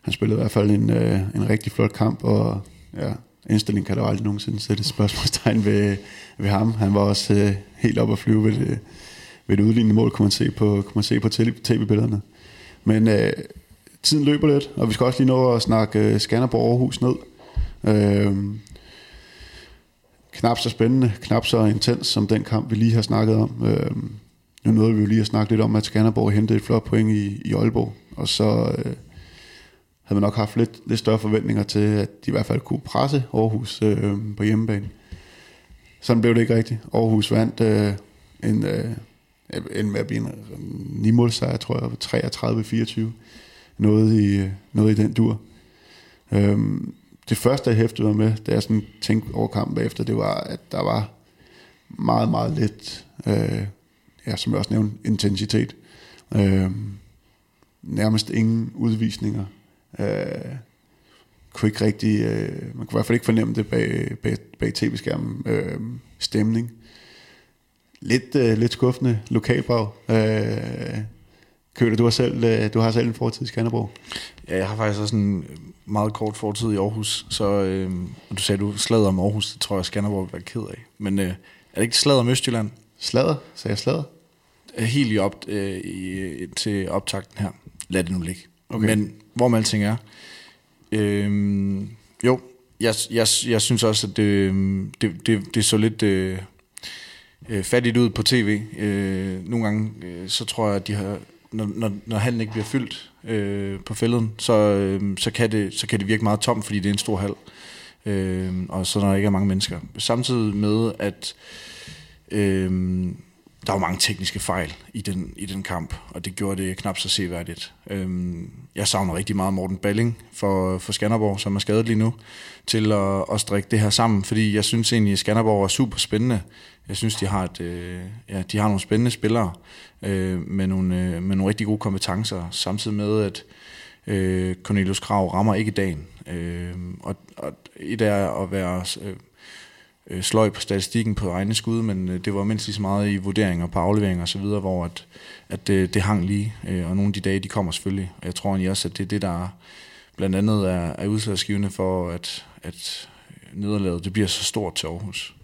Han spillede i hvert fald en, øh, en rigtig flot kamp, og ja, indstilling kan der aldrig nogensinde sætte spørgsmålstegn ved, ved ham. Han var også øh, helt op at flyve ved det, ved det udlignende mål, kunne man se på, kunne man se på tv-billederne. Men øh, tiden løber lidt, og vi skal også lige nå at snakke øh, Skanderborg Aarhus ned. Øh, knap så spændende, knap så intens som den kamp, vi lige har snakket om. Øh, nu nåede vi jo lige at snakke lidt om, at Skanderborg hentede et flot point i, i Aalborg, og så Øh, havde man nok haft lidt, lidt større forventninger til, at de i hvert fald kunne presse Aarhus øh, på hjemmebane. Sådan blev det ikke rigtigt. Aarhus vandt øh, en, øh, en med at blive en øh, 9 sejr, tror jeg, 33-24 noget i, øh, noget i den dur. Øhm, det første, jeg hæftede mig med, da jeg sådan tænkte over kampen bagefter, det var, at der var meget, meget lidt, øh, ja, som jeg også nævnte, intensitet. Øh, nærmest ingen udvisninger. Øh, kunne ikke rigtig, øh, man kunne i hvert fald ikke fornemme det bag, bag, bag tv-skærmen. Øh, stemning. Lidt, øh, lidt skuffende lokalbrag. Øh, Køler, du har selv, øh, du har selv en fortid i Skanderborg. Ja, jeg har faktisk også en meget kort fortid i Aarhus, så øh, og du sagde, du slader om Aarhus, det tror jeg, Skanderborg vil være ked af. Men øh, er det ikke slader om Østjylland? Slader? Sagde jeg slader? Helt i op, øh, i, til optakten her. Lad det nu ligge. Okay. Men hvor man alting er, Øhm, jo, jeg, jeg, jeg synes også, at det, øhm, det, det, det så lidt... Øh, øh, fattigt ud på tv. Øh, nogle gange, øh, så tror jeg, at de har når, når, når hallen ikke bliver fyldt øh, på fælden, så, øh, så, kan det, så kan det virke meget tomt, fordi det er en stor hal. Øh, og så når der ikke er mange mennesker. Samtidig med, at øh, der var mange tekniske fejl i den, i den kamp, og det gjorde det knap så seværdigt. Øhm, jeg savner rigtig meget Morten Balling for, for Skanderborg, som er skadet lige nu, til at, at strikke det her sammen, fordi jeg synes egentlig, at Skanderborg er super spændende. Jeg synes, de har, et, øh, ja, de har nogle spændende spillere øh, med, nogle, øh, med nogle rigtig gode kompetencer, samtidig med, at øh, Cornelius Krav rammer ikke dagen. Øh, og, og et er at være øh, øh, sløj på statistikken på egne skud, men øh, det var mindst lige så meget i vurderinger på afleveringer osv., hvor at, at det, det hang lige, øh, og nogle af de dage, de kommer selvfølgelig. Og jeg tror egentlig også, at det er det, der blandt andet er, er udslagsgivende for, at, at nederlaget det bliver så stort til Aarhus.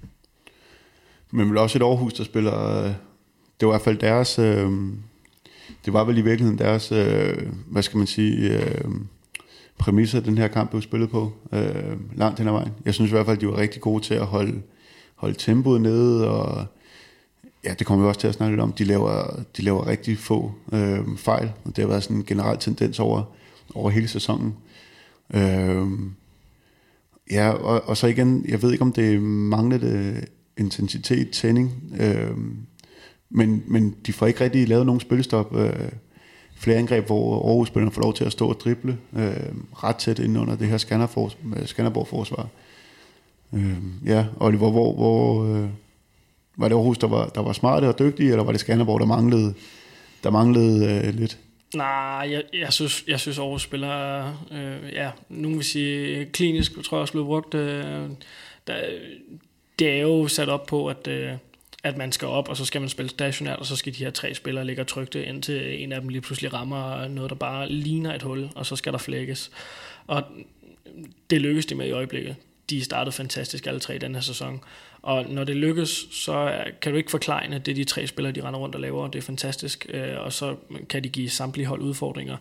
Men vel også et Aarhus, der spiller... Øh, det var i hvert fald deres... Øh, det var vel i virkeligheden deres... Øh, hvad skal man sige... Øh, præmisser, den her kamp blev spillet på øh, langt hen ad vejen. Jeg synes i hvert fald, de var rigtig gode til at holde, holde tempoet nede, og ja, det kommer vi også til at snakke lidt om, de laver, de laver rigtig få øh, fejl, og det har været sådan en generel tendens over, over hele sæsonen. Øh, ja, og, og så igen, jeg ved ikke, om det manglede intensitet, tænding, øh, men, men de får ikke rigtig lavet nogen spillestop. Øh, flere angreb, hvor Aarhus spillerne får lov til at stå og drible øh, ret tæt ind under det her Skanderborg-forsvar. Øh, ja, Oliver, hvor, hvor øh, var det Aarhus, der var, der var smarte og dygtige, eller var det Skanderborg, der manglede, der manglede øh, lidt? Nej, jeg, jeg, synes, jeg synes Aarhus spiller, øh, ja, nogen vil sige klinisk, tror jeg også blev brugt. Øh, der, det er jo sat op på, at, øh, at man skal op, og så skal man spille stationært, og så skal de her tre spillere ligge trygte, indtil en af dem lige pludselig rammer noget, der bare ligner et hul, og så skal der flækkes. Og det lykkes de med i øjeblikket. De startede fantastisk alle tre i den her sæson. Og når det lykkes, så kan du ikke forklare, at det er de tre spillere, de render rundt og laver. Det er fantastisk, øh, og så kan de give samtlige hold udfordringer.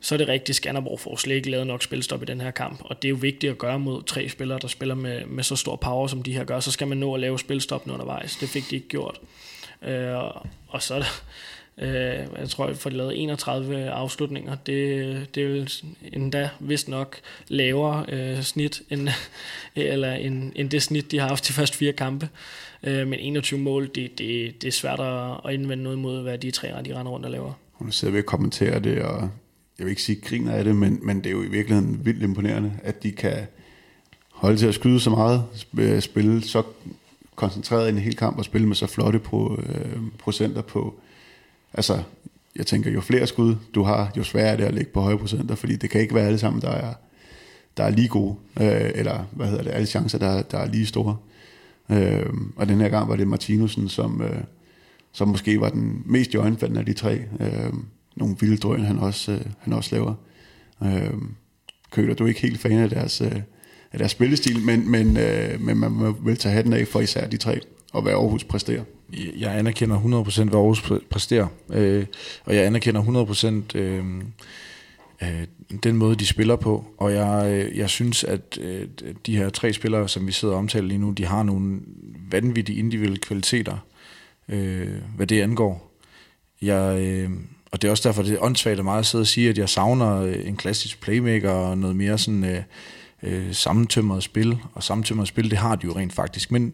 Så er det rigtigt, Skanderborg får slet ikke lavet nok spilstop i den her kamp, og det er jo vigtigt at gøre mod tre spillere, der spiller med, med så stor power, som de her gør. Så skal man nå at lave spilstop undervejs. Det fik de ikke gjort. Øh, og så er der, Øh, jeg tror, at de lavet 31 afslutninger. Det, det er jo endda vist nok lavere øh, snit, end, eller end, end det snit, de har haft de første fire kampe. Øh, men 21 mål, det, det, det er svært at indvende noget mod, hvad de tre de render rundt og laver. Og nu sidder vi og kommenterer det, og jeg vil ikke sige griner af det, men, men det er jo i virkeligheden vildt imponerende, at de kan holde til at skyde så meget, øh, spille så koncentreret i en hel kamp og spille med så flotte pro, øh, procenter på, altså, jeg tænker, jo flere skud du har, jo sværere er det at ligge på høje procenter, fordi det kan ikke være alle sammen, der er, der er lige gode, øh, eller hvad hedder det, alle chancer, der, der er lige store. Øh, og den her gang var det Martinussen, som, øh, som måske var den mest jointfaldende af de tre. Øh, nogle vilde drøn, han også, øh, han også laver. Øh, Køler, du er ikke helt fan af deres, øh, af deres spillestil, men, men, øh, men man må vel tage hatten af for især de tre, og hvad Aarhus præsterer jeg anerkender 100% hvad Aarhus præsterer, øh, og jeg anerkender 100% øh, øh, den måde, de spiller på, og jeg, øh, jeg synes, at øh, de her tre spillere, som vi sidder og omtaler lige nu, de har nogle vanvittige individuelle kvaliteter, øh, hvad det angår. Jeg, øh, og det er også derfor, det er åndssvagt meget at sidde og sige, at jeg savner øh, en klassisk playmaker og noget mere sådan øh, øh, sammentømret spil, og sammentømret spil, det har de jo rent faktisk, men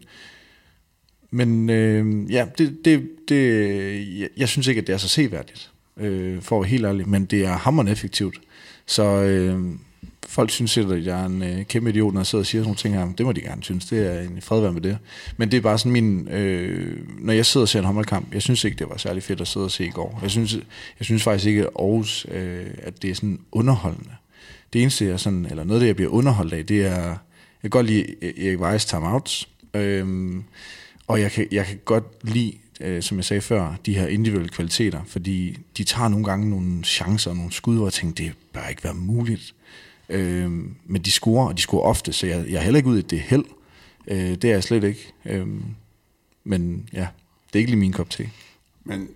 men øh, ja, det, det, det, jeg, jeg synes ikke, at det er så seværdigt, øh, for at være helt ærlig, men det er hammerende effektivt. Så øh, folk synes at jeg er en øh, kæmpe idiot, når jeg sidder og siger sådan nogle ting her. Det må de gerne synes, det er en fred med det. Men det er bare sådan min, øh, når jeg sidder og ser en håndboldkamp, jeg synes ikke, det var særlig fedt at sidde og se i går. Jeg synes, jeg synes faktisk ikke, at Aarhus, øh, at det er sådan underholdende. Det eneste, jeg sådan, eller noget af det, jeg bliver underholdt af, det er, jeg kan godt lide e- Erik Weiss timeouts. Øh, og jeg kan, jeg kan godt lide, øh, som jeg sagde før, de her individuelle kvaliteter, fordi de tager nogle gange nogle chancer og nogle skud, hvor jeg tænker, det bør ikke være muligt. Øh, men de scorer, og de scorer ofte, så jeg, jeg er heller ikke ud i det held. Øh, det er jeg slet ikke. Øh, men ja, det er ikke lige min kop te. Men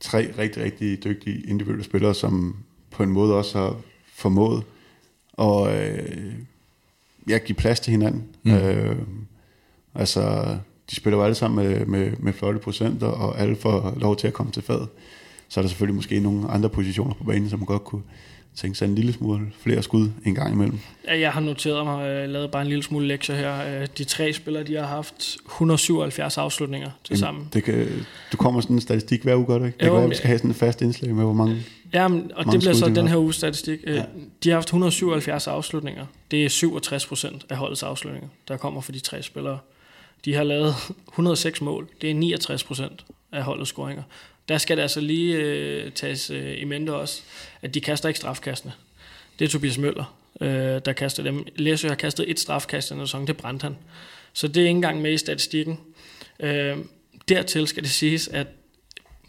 tre rigtig, rigtig dygtige individuelle spillere, som på en måde også har formået at øh, ja, give plads til hinanden. Mm. Øh, altså de spiller jo alle sammen med, med, med flotte procenter, og alle får lov til at komme til fad. Så er der selvfølgelig måske nogle andre positioner på banen, som man godt kunne tænke sig en lille smule flere skud en gang imellem. Ja, jeg har noteret mig, og øh, lavet bare en lille smule lektier her. Øh, de tre spillere, de har haft 177 afslutninger til sammen. Det kan, du kommer sådan en statistik hver uge, gør det ikke? Det jo, være, vi skal have sådan en fast indslag med, hvor mange Ja, men, og det bliver så den her uges statistik. Øh, ja. De har haft 177 afslutninger. Det er 67 procent af holdets afslutninger, der kommer fra de tre spillere. De har lavet 106 mål. Det er 69 procent af holdets scoringer. Der skal det altså lige øh, tages øh, i mente også, at de kaster ikke strafkastene. Det er Tobias Møller, øh, der kaster dem. Læsø har kastet et strafkast i den sæson, det brændte han. Så det er ikke engang med i statistikken. Øh, dertil skal det siges, at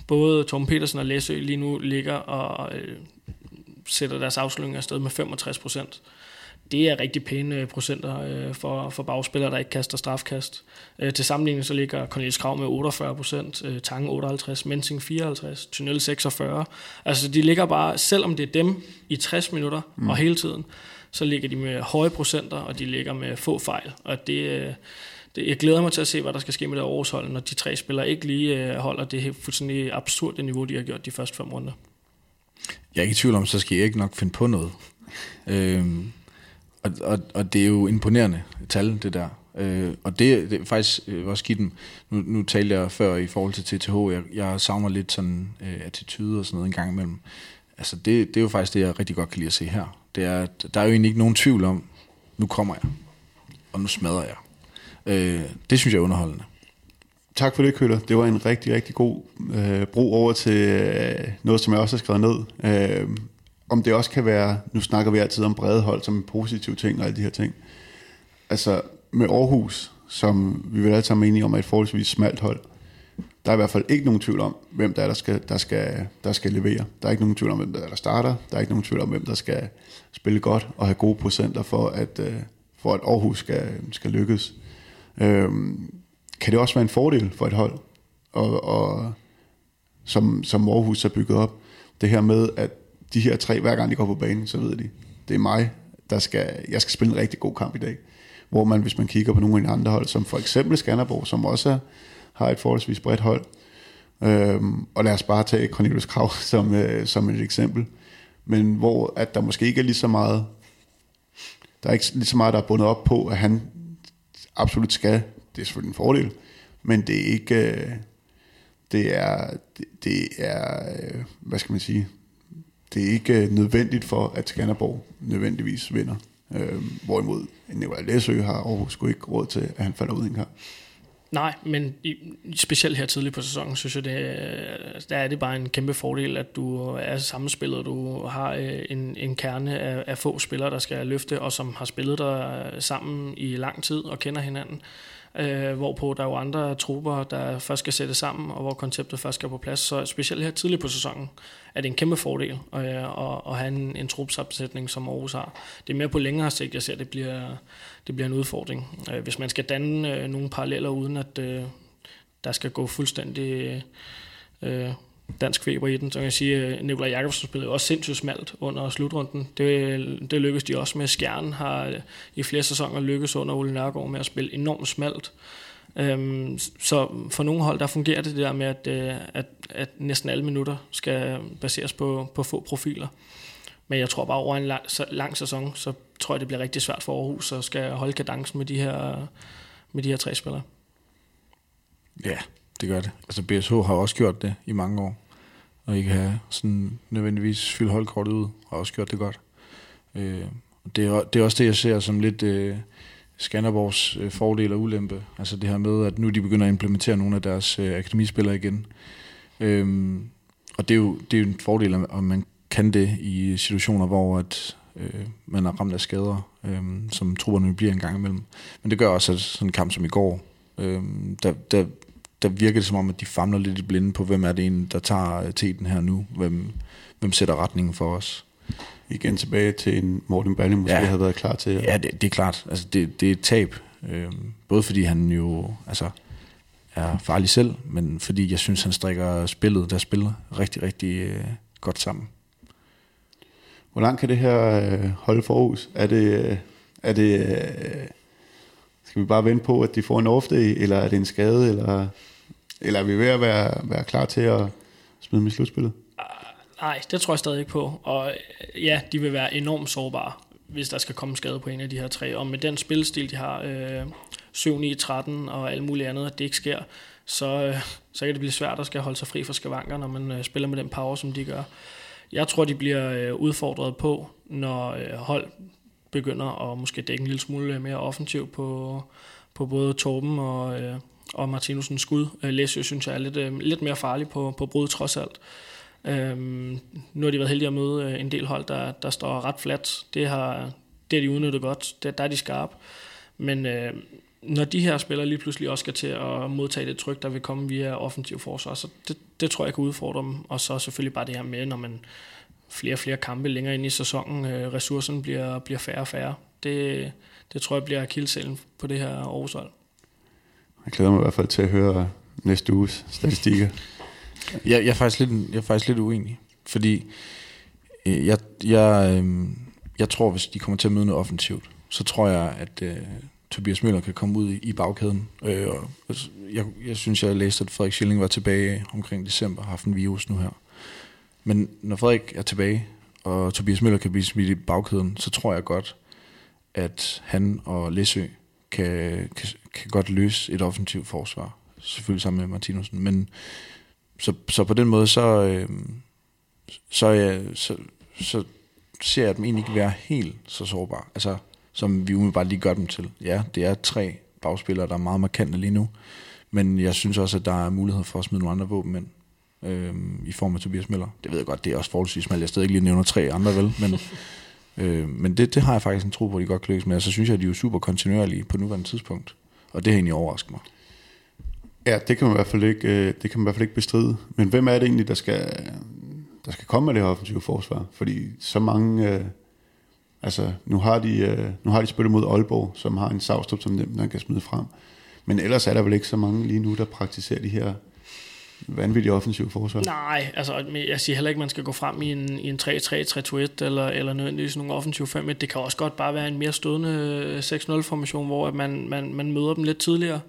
både Tom Petersen og Læsø lige nu ligger og øh, sætter deres afslutninger afsted med 65 procent det er rigtig pæne øh, procenter øh, for, for bagspillere, der ikke kaster strafkast. Øh, til sammenligning så ligger Cornelis Krav med 48 procent, øh, Tange 58, Mensing 54, Tunnel 46. Altså de ligger bare, selvom det er dem i 60 minutter mm. og hele tiden, så ligger de med høje procenter, og de ligger med få fejl. Og det, øh, det, jeg glæder mig til at se, hvad der skal ske med det årshold, når de tre spillere ikke lige øh, holder det fuldstændig absurde niveau, de har gjort de første fem runder. Jeg er ikke i tvivl om, så skal jeg ikke nok finde på noget. Øhm, og, og, og det er jo imponerende tal, det der. Øh, og det, det er faktisk øh, også give dem, nu, nu talte jeg før i forhold til TTH, jeg, jeg savner lidt sådan øh, attitude og sådan noget en gang imellem. Altså det, det er jo faktisk det, jeg rigtig godt kan lide at se her. Det er, at der er jo egentlig ikke nogen tvivl om, nu kommer jeg, og nu smadrer jeg. Øh, det synes jeg er underholdende. Tak for det, Køller. Det var en rigtig, rigtig god øh, bro over til øh, noget, som jeg også har skrevet ned. Øh, om det også kan være, nu snakker vi altid om brede hold som en positiv ting og alle de her ting. Altså med Aarhus, som vi vil alle sammen enige om er et forholdsvis smalt hold, der er i hvert fald ikke nogen tvivl om, hvem der er, der skal, der skal, der skal levere. Der er ikke nogen tvivl om, hvem der, er, der starter. Der er ikke nogen tvivl om, hvem der skal spille godt og have gode procenter for at, øh, for at Aarhus skal, skal lykkes. Øhm, kan det også være en fordel for et hold, og, og som, som Aarhus er bygget op, det her med, at de her tre, hver gang de går på banen, så ved de, det er mig, der skal, jeg skal spille en rigtig god kamp i dag. Hvor man, hvis man kigger på nogle af de andre hold, som for eksempel Skanderborg, som også er, har et forholdsvis bredt hold, øhm, og lad os bare tage Cornelius Krav som, øh, som et eksempel, men hvor at der måske ikke er lige så meget, der er ikke lige så meget, der er bundet op på, at han absolut skal, det er selvfølgelig en fordel, men det er ikke, øh, det er, det, det er, øh, hvad skal man sige, det er ikke øh, nødvendigt for, at Skanderborg nødvendigvis vinder. Øh, hvorimod Nikolaj Læsø har Aarhus sgu ikke råd til, at han falder ud i en kamp. Nej, men i, specielt her tidligt på sæsonen, synes jeg, det, der er det bare en kæmpe fordel, at du er sammenspillet, du har øh, en, en kerne af, af få spillere, der skal løfte, og som har spillet der øh, sammen i lang tid og kender hinanden øh, Øh, hvorpå der er jo andre trupper, der først skal sætte sammen, og hvor konceptet først skal på plads. Så specielt her tidligt på sæsonen er det en kæmpe fordel øh, at, at have en, en trupsopsætning, som Aarhus har. Det er mere på længere sigt, jeg ser, at det bliver, det bliver en udfordring. Øh, hvis man skal danne øh, nogle paralleller, uden at øh, der skal gå fuldstændig... Øh, dansk feber i den. Så kan jeg sige, at Nikolaj Jakobsen spillede også sindssygt smalt under slutrunden. Det, det lykkedes de også med. Skjern har øh, i flere sæsoner lykkes under Ole Nørgaard med at spille enormt smalt. Øhm, så for nogle hold, der fungerer det, der med, at, øh, at, at næsten alle minutter skal baseres på, på få profiler. Men jeg tror bare over en lang, lang sæson, så tror jeg, det bliver rigtig svært for Aarhus at skal holde kadencen med de her, med de her tre spillere. Ja, det gør det. Altså BSH har også gjort det i mange år, og ikke have sådan nødvendigvis fyldt holdkortet ud, har også gjort det godt. Øh, det, er, det er også det, jeg ser som lidt øh, Skanderborgs øh, fordel og ulempe. Altså det her med, at nu de begynder at implementere nogle af deres øh, akademispillere igen. Øh, og det er, jo, det er jo en fordel, om man kan det i situationer, hvor at, øh, man er ramt af skader, øh, som trupperne bliver en gang imellem. Men det gør også, at sådan en kamp som i går, øh, der, der der virker det som om, at de famler lidt i blinde på, hvem er det en, der tager øh, teten her nu? Hvem, hvem sætter retningen for os? Igen tilbage til en Morten Balling måske ja. havde været klar til. Ja, det, det er klart. Altså, det, det er et tab. Øh, både fordi han jo altså, er farlig selv, men fordi jeg synes, han strikker spillet, der spiller rigtig, rigtig øh, godt sammen. Hvor langt kan det her øh, holde for Aarhus? Er det, øh, er det øh, skal vi bare vente på, at de får en off eller er det en skade, eller, eller er vi ved at være, være klar til at smide dem i slutspillet? Ah, nej, det tror jeg stadig ikke på. Og øh, ja, de vil være enormt sårbare, hvis der skal komme skade på en af de her tre. Og med den spilstil, de har, øh, 7, 9, 13 og alt muligt andet, at det ikke sker, så, øh, så kan det blive svært at skal holde sig fri fra skavanker, når man øh, spiller med den power, som de gør. Jeg tror, de bliver øh, udfordret på, når øh, hold begynder at måske dække en lille smule øh, mere offensivt på, på både Torben og, øh, og Martinusens skud. Øh, Læsø synes jeg er lidt, øh, lidt mere farlig på, på brud trods alt. Øhm, nu har de været heldige at møde øh, en del hold, der, der står ret fladt. Det har, det har de udnyttet godt. Det, der er de skarpe. Men øh, når de her spillere lige pludselig også skal til at modtage det tryk, der vil komme via offensiv forsvar, så det, det tror jeg kan udfordre dem. Og så selvfølgelig bare det her med, når man flere og flere kampe længere ind i sæsonen. Øh, ressourcerne bliver, bliver færre og færre. Det, det tror jeg bliver kildselen på det her Aarhus hold. Jeg glæder mig i hvert fald til at høre næste uges statistikker. jeg, jeg, er faktisk lidt, jeg er faktisk lidt uenig, fordi øh, jeg, jeg, øh, jeg tror, hvis de kommer til at møde noget offensivt, så tror jeg, at øh, Tobias Møller kan komme ud i, i bagkæden. Øh, og jeg, jeg synes, jeg læste, at Frederik Schilling var tilbage omkring december og har haft en virus nu her. Men når Frederik er tilbage, og Tobias Møller kan blive smidt i bagkæden, så tror jeg godt, at han og Læsø kan, kan, kan godt løse et offensivt forsvar. Selvfølgelig sammen med Martinussen. Men så, så på den måde, så, øh, så, ja, så, så ser jeg dem egentlig ikke være helt så sårbare. Altså, som vi umiddelbart lige gør dem til. Ja, det er tre bagspillere, der er meget markante lige nu. Men jeg synes også, at der er mulighed for at smide nogle andre våben ind øh, i form af Tobias Møller. Det ved jeg godt, det er også forholdsvis smalt. Jeg stadig ikke lige nævner tre andre, vel? Men, øh, men det, det har jeg faktisk en tro på, at de godt kan lykkes med. Og så synes jeg, at de er jo super kontinuerlige på nuværende tidspunkt. Og det har egentlig overrasket mig. Ja, det kan man i hvert fald ikke, øh, det kan man i hvert fald ikke bestride. Men hvem er det egentlig, der skal, der skal komme med det her offensive forsvar? Fordi så mange... Øh, Altså, nu har de, øh, nu har de spillet mod Aalborg, som har en savstrup, som nemt man kan smide frem. Men ellers er der vel ikke så mange lige nu, der praktiserer de her vanvittigt offensivt forsvar. Nej, altså jeg siger heller ikke, at man skal gå frem i en, i en 3-3-3-2-1 eller, eller nødvendigvis nogle offensive 5-1. Det kan også godt bare være en mere stødende øh, 6-0-formation, hvor at man, man, man møder dem lidt tidligere.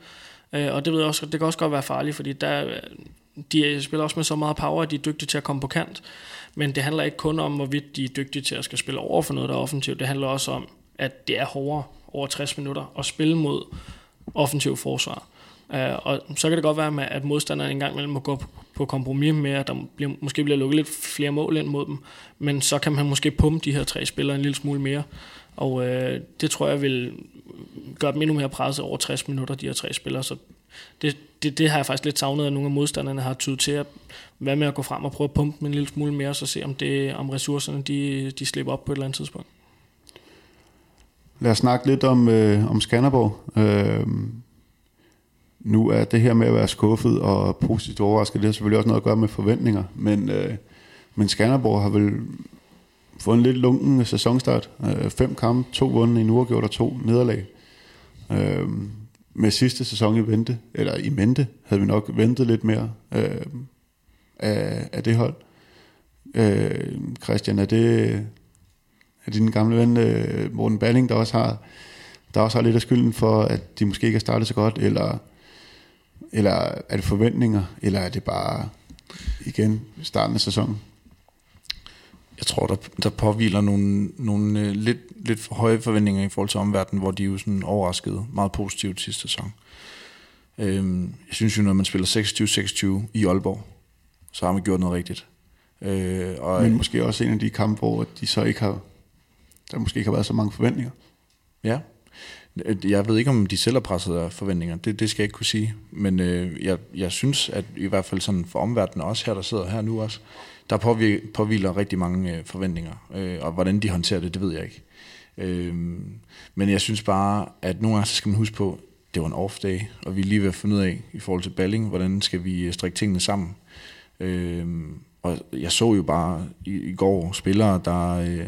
Øh, og det, ved jeg også, det kan også godt være farligt, fordi der, øh, de spiller også med så meget power, at de er dygtige til at komme på kant. Men det handler ikke kun om, hvorvidt de er dygtige til at skal spille over for noget, der er offensivt. Det handler også om, at det er hårdere over 60 minutter at spille mod offensiv forsvar. Uh, og så kan det godt være, at modstanderen engang imellem må gå på kompromis med, at der bliver, måske bliver lukket lidt flere mål ind mod dem, men så kan man måske pumpe de her tre spillere en lille smule mere. Og uh, det tror jeg vil gøre dem endnu mere presset over 60 minutter, de her tre spillere. Så det, det, det har jeg faktisk lidt savnet, at nogle af modstanderne har tydet til at være med at gå frem og prøve at pumpe dem en lille smule mere, og så se om, det, om ressourcerne de, de slipper op på et eller andet tidspunkt. Lad os snakke lidt om, øh, om Skanderborg. Øh, nu er det her med at være skuffet og positivt overrasket, det har selvfølgelig også noget at gøre med forventninger, men, øh, men Skanderborg har vel fået en lidt lunken sæsonstart. Øh, fem kampe, to vundet, en uafgjort og to nederlag. Øh, med sidste sæson i vente, eller i mente, havde vi nok ventet lidt mere øh, af, af det hold. Øh, Christian, er det er din gamle ven øh, Morten Balling, der også har der også har lidt af skylden for, at de måske ikke har startet så godt, eller, eller er det forventninger, eller er det bare igen starten af sæsonen? Jeg tror, der, der påviler nogle, nogle øh, lidt, lidt for høje forventninger i forhold til omverdenen, hvor de jo sådan overraskede meget positivt sidste sæson. Øhm, jeg synes jo, når man spiller 26-26 i Aalborg, så har man gjort noget rigtigt. Øh, og Men måske også en af de kampe, hvor de så ikke har, der måske ikke har været så mange forventninger. Ja. Jeg ved ikke, om de selv har presset af forventninger. Det, det skal jeg ikke kunne sige. Men øh, jeg, jeg synes, at i hvert fald sådan for omverdenen, også her, der sidder her nu også, der påviler rigtig mange øh, forventninger. Øh, og hvordan de håndterer det, det ved jeg ikke. Øh, men jeg synes bare, at nogle gange så skal man huske på, det var en off day, og vi er lige ved at finde ud af, i forhold til Balling, hvordan skal vi øh, strikke tingene sammen. Øh, og jeg så jo bare i, i går spillere, der, øh,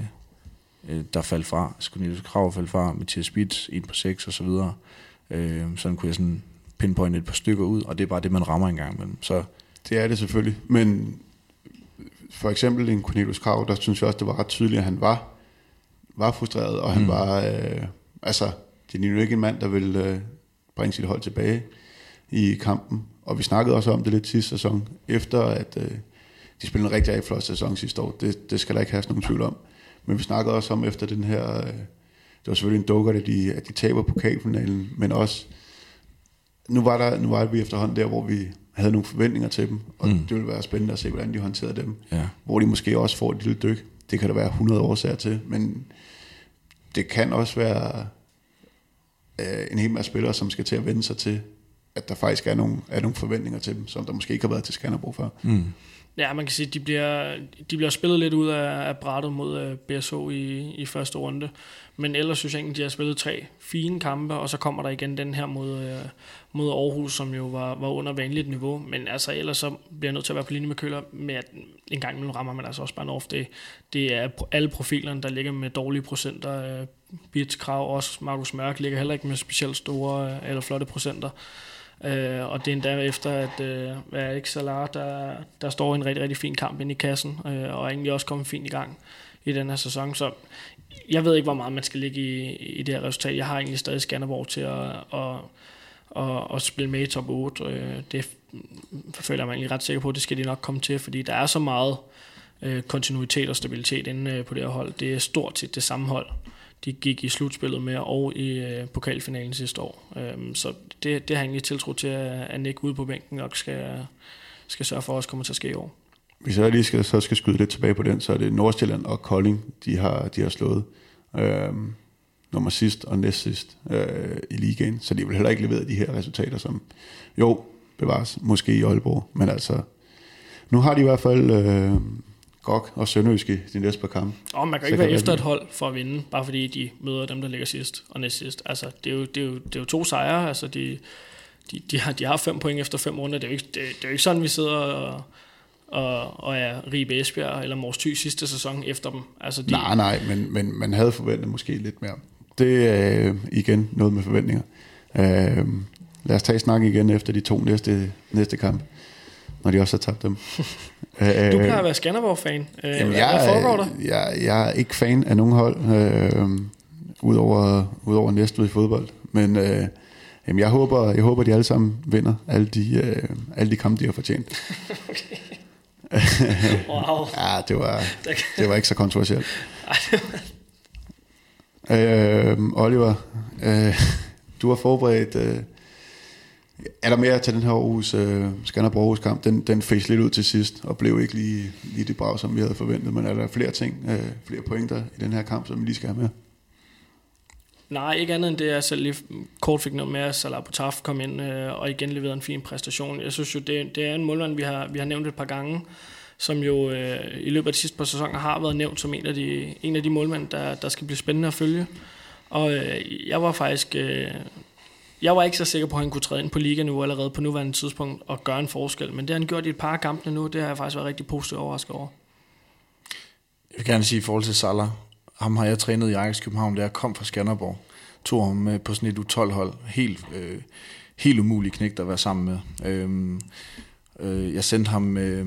øh der faldt fra. Skånelius Krav faldt fra, Mathias Spitz, 1 på 6 og så videre. Øh, sådan kunne jeg sådan pinpointe et par stykker ud, og det er bare det, man rammer en gang imellem. Så, det er det selvfølgelig, men for eksempel en Cornelius Krav, der synes jeg også, det var ret tydeligt, at han var, var frustreret, og han mm. var, øh, altså, det er jo ikke en mand, der vil øh, bringe sit hold tilbage i kampen. Og vi snakkede også om det lidt sidste sæson, efter at øh, de spillede en rigtig, rigtig flot sæson sidste år. Det, det skal der ikke have nogen tvivl om. Men vi snakkede også om efter den her, øh, det var selvfølgelig en dukker, at de, at de taber pokalfinalen, men også, nu var, der, nu var vi efterhånden der, hvor vi havde nogle forventninger til dem, og mm. det ville være spændende at se, hvordan de håndterede dem. Ja. Hvor de måske også får et lille dyk. Det kan der være 100 årsager til, men det kan også være øh, en hel masse spillere, som skal til at vende sig til, at der faktisk er nogle, er nogle forventninger til dem, som der måske ikke har været til Skanderborg før. Mm. Ja, man kan sige, at de bliver, de bliver spillet lidt ud af, af brættet mod øh, uh, BSO i, i første runde. Men ellers synes jeg egentlig, de har spillet tre fine kampe, og så kommer der igen den her mod, uh, mod Aarhus, som jo var, var under vanligt niveau. Men altså ellers så bliver jeg nødt til at være på linje med Køller med, at en gang imellem rammer man altså også bare en off. Det, det er alle profilerne, der ligger med dårlige procenter. Øh, uh, Bits Krav også, Markus Mørk ligger heller ikke med specielt store uh, eller flotte procenter. Øh, og det er endda efter, at øh, Erik Salah, der, der står en rigtig, rigtig fin kamp ind i kassen, øh, og er egentlig også kommet fint i gang i den her sæson. Så jeg ved ikke, hvor meget man skal ligge i, i det her resultat. Jeg har egentlig stadig Skanderborg til at, at, at, at spille med i top 8. Øh, det føler jeg mig egentlig ret sikker på, at det skal de nok komme til, fordi der er så meget øh, kontinuitet og stabilitet inde øh, på det her hold. Det er stort set det samme hold de gik i slutspillet med og i øh, pokalfinalen sidste år. Øhm, så det, det har jeg egentlig tiltro til, at, at Nick ude på bænken nok skal, skal sørge for, at også kommer til at ske i år. Hvis jeg lige skal, så skal skyde lidt tilbage på den, så er det Nordsjælland og Kolding, de har, de har slået øhm, nummer sidst og næst sidst øh, i ligaen, så de vil heller ikke levere de her resultater, som jo bevares måske i Aalborg, men altså nu har de i hvert fald øh, Gok og Sønderjyske de næste par kampe. Og man kan ikke være efter et hold for at vinde, bare fordi de møder dem, der ligger sidst og næst sidst. Altså, det er jo, det er jo, det er jo to sejre. Altså, de, de, de, har, de har fem point efter fem runder. Det er jo ikke, det, det er jo ikke sådan, vi sidder og, og, og er Ribe Esbjerg eller Mors Thy sidste sæson efter dem. Altså de, Nej, nej, men, men man havde forventet måske lidt mere. Det er øh, igen noget med forventninger. Øh, lad os tage snak igen efter de to næste, næste kamp, når de også har tabt dem. du plejer at være Skanderborg-fan. Øh, Jamen, jeg, hvad foregår der? Jeg, jeg er ikke fan af nogen hold, øh, udover, udover Næstved i fodbold. Men øh, jamen, jeg, håber, jeg håber, de alle sammen vinder alle de, øh, alle de kampe, de har fortjent. Wow. Ja, det var, det var ikke så kontroversielt. øh, Oliver, øh, du har forberedt... Øh, er der mere til den her Aarhus, øh, Skanderborg Aarhus kamp? Den, den fæs lidt ud til sidst, og blev ikke lige, lige det brag, som vi havde forventet. Men er der flere ting, øh, flere pointer i den her kamp, som vi lige skal have med? Nej, ikke andet end det, jeg selv lige kort fik noget med, at Salah Butaf kom ind øh, og igen leverede en fin præstation. Jeg synes jo, det, det er en målmand, vi har, vi har nævnt et par gange, som jo øh, i løbet af de sidste par sæsoner har været nævnt som en af de, en af de målmænd, der, der skal blive spændende at følge. Og øh, jeg var faktisk... Øh, jeg var ikke så sikker på, at han kunne træde ind på liga nu allerede på nuværende tidspunkt og gøre en forskel, men det har han gjort i et par af kampene nu, det har jeg faktisk været rigtig positivt overrasket over. Jeg vil gerne sige i forhold til Salah, ham har jeg trænet i Ajax København, da jeg kom fra Skanderborg. Tog ham med på sådan et U12-hold. Helt, øh, helt umulig knægt at være sammen med. Øhm, øh, jeg sendte ham... Øh,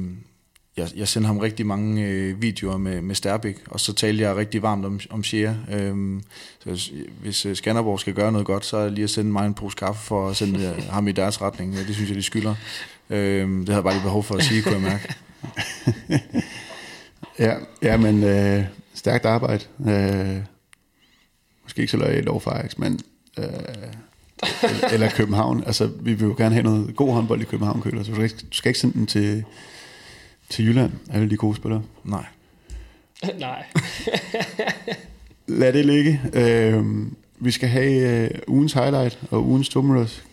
jeg, jeg sendte ham rigtig mange øh, videoer med, med Sterbik, og så talte jeg rigtig varmt om, om Shea. Øhm, så hvis øh, Skanderborg skal gøre noget godt, så er lige at sende mig en pose kaffe for at sende øh, ham i deres retning. Det synes jeg, de skylder. Øhm, det havde jeg bare lige behov for at sige, kunne jeg mærke. ja, ja, men øh, stærkt arbejde. Øh, måske ikke så løjt over for Ajax, men... Øh, eller, eller København. Altså, vi vil jo gerne have noget god håndbold i København, Køler, så du skal ikke, du skal ikke sende den til, til Jylland, alle de gode spillere. Nej. Nej. Lad det ligge. Øh, vi skal have øh, ugens highlight og ugens tumulus.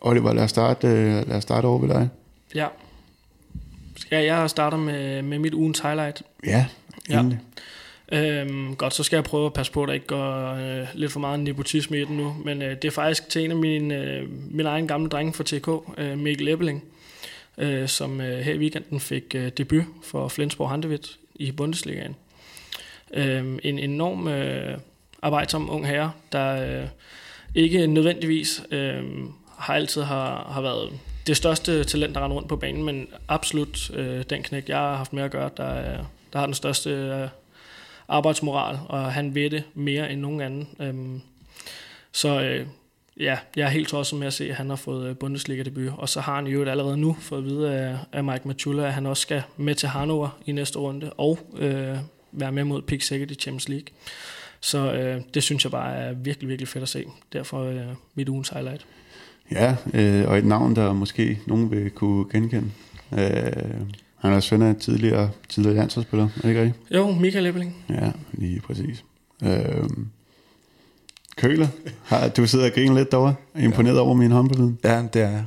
Oliver, lad os starte, øh, lad os starte over ved dig. Ja. Skal jeg starter med, med mit ugens highlight? Ja, Ja. endelig. Øhm, godt, så skal jeg prøve at passe på, at der ikke går øh, lidt for meget nepotisme i den nu. Men øh, det er faktisk til en af mine, øh, min egen gamle drenge fra TK, øh, Mikkel Ebbeling, øh, som øh, her i weekenden fik øh, debut for Flensborg Handewitt i Bundesligaen. Øh, en enorm øh, arbejdsom ung herre, der øh, ikke nødvendigvis øh, har altid har, har været det største talent, der render rundt på banen, men absolut øh, den knæk, jeg har haft med at gøre, der, øh, der har den største øh, arbejdsmoral, og han ved det mere end nogen anden. Øh, så øh, ja, jeg er helt tosset med at se, at han har fået øh, Bundesliga-debut, og så har han jo allerede nu fået at vide af, af Mike Matula, at han også skal med til Hannover i næste runde, og øh, være med mod Pick Second i Champions League. Så øh, det synes jeg bare er virkelig, virkelig fedt at se. Derfor øh, mit ugens highlight. Ja, øh, og et navn, der måske nogen vil kunne genkende. Øh, han er søn af tidligere, tidligere landsholdsspiller, er det ikke rigtigt? Jo, Michael Ebbeling. Ja, lige præcis. Øh, Køler, har, du sidder og griner lidt derovre. Er imponeret ja. over min håndboldviden. Ja, det er jeg.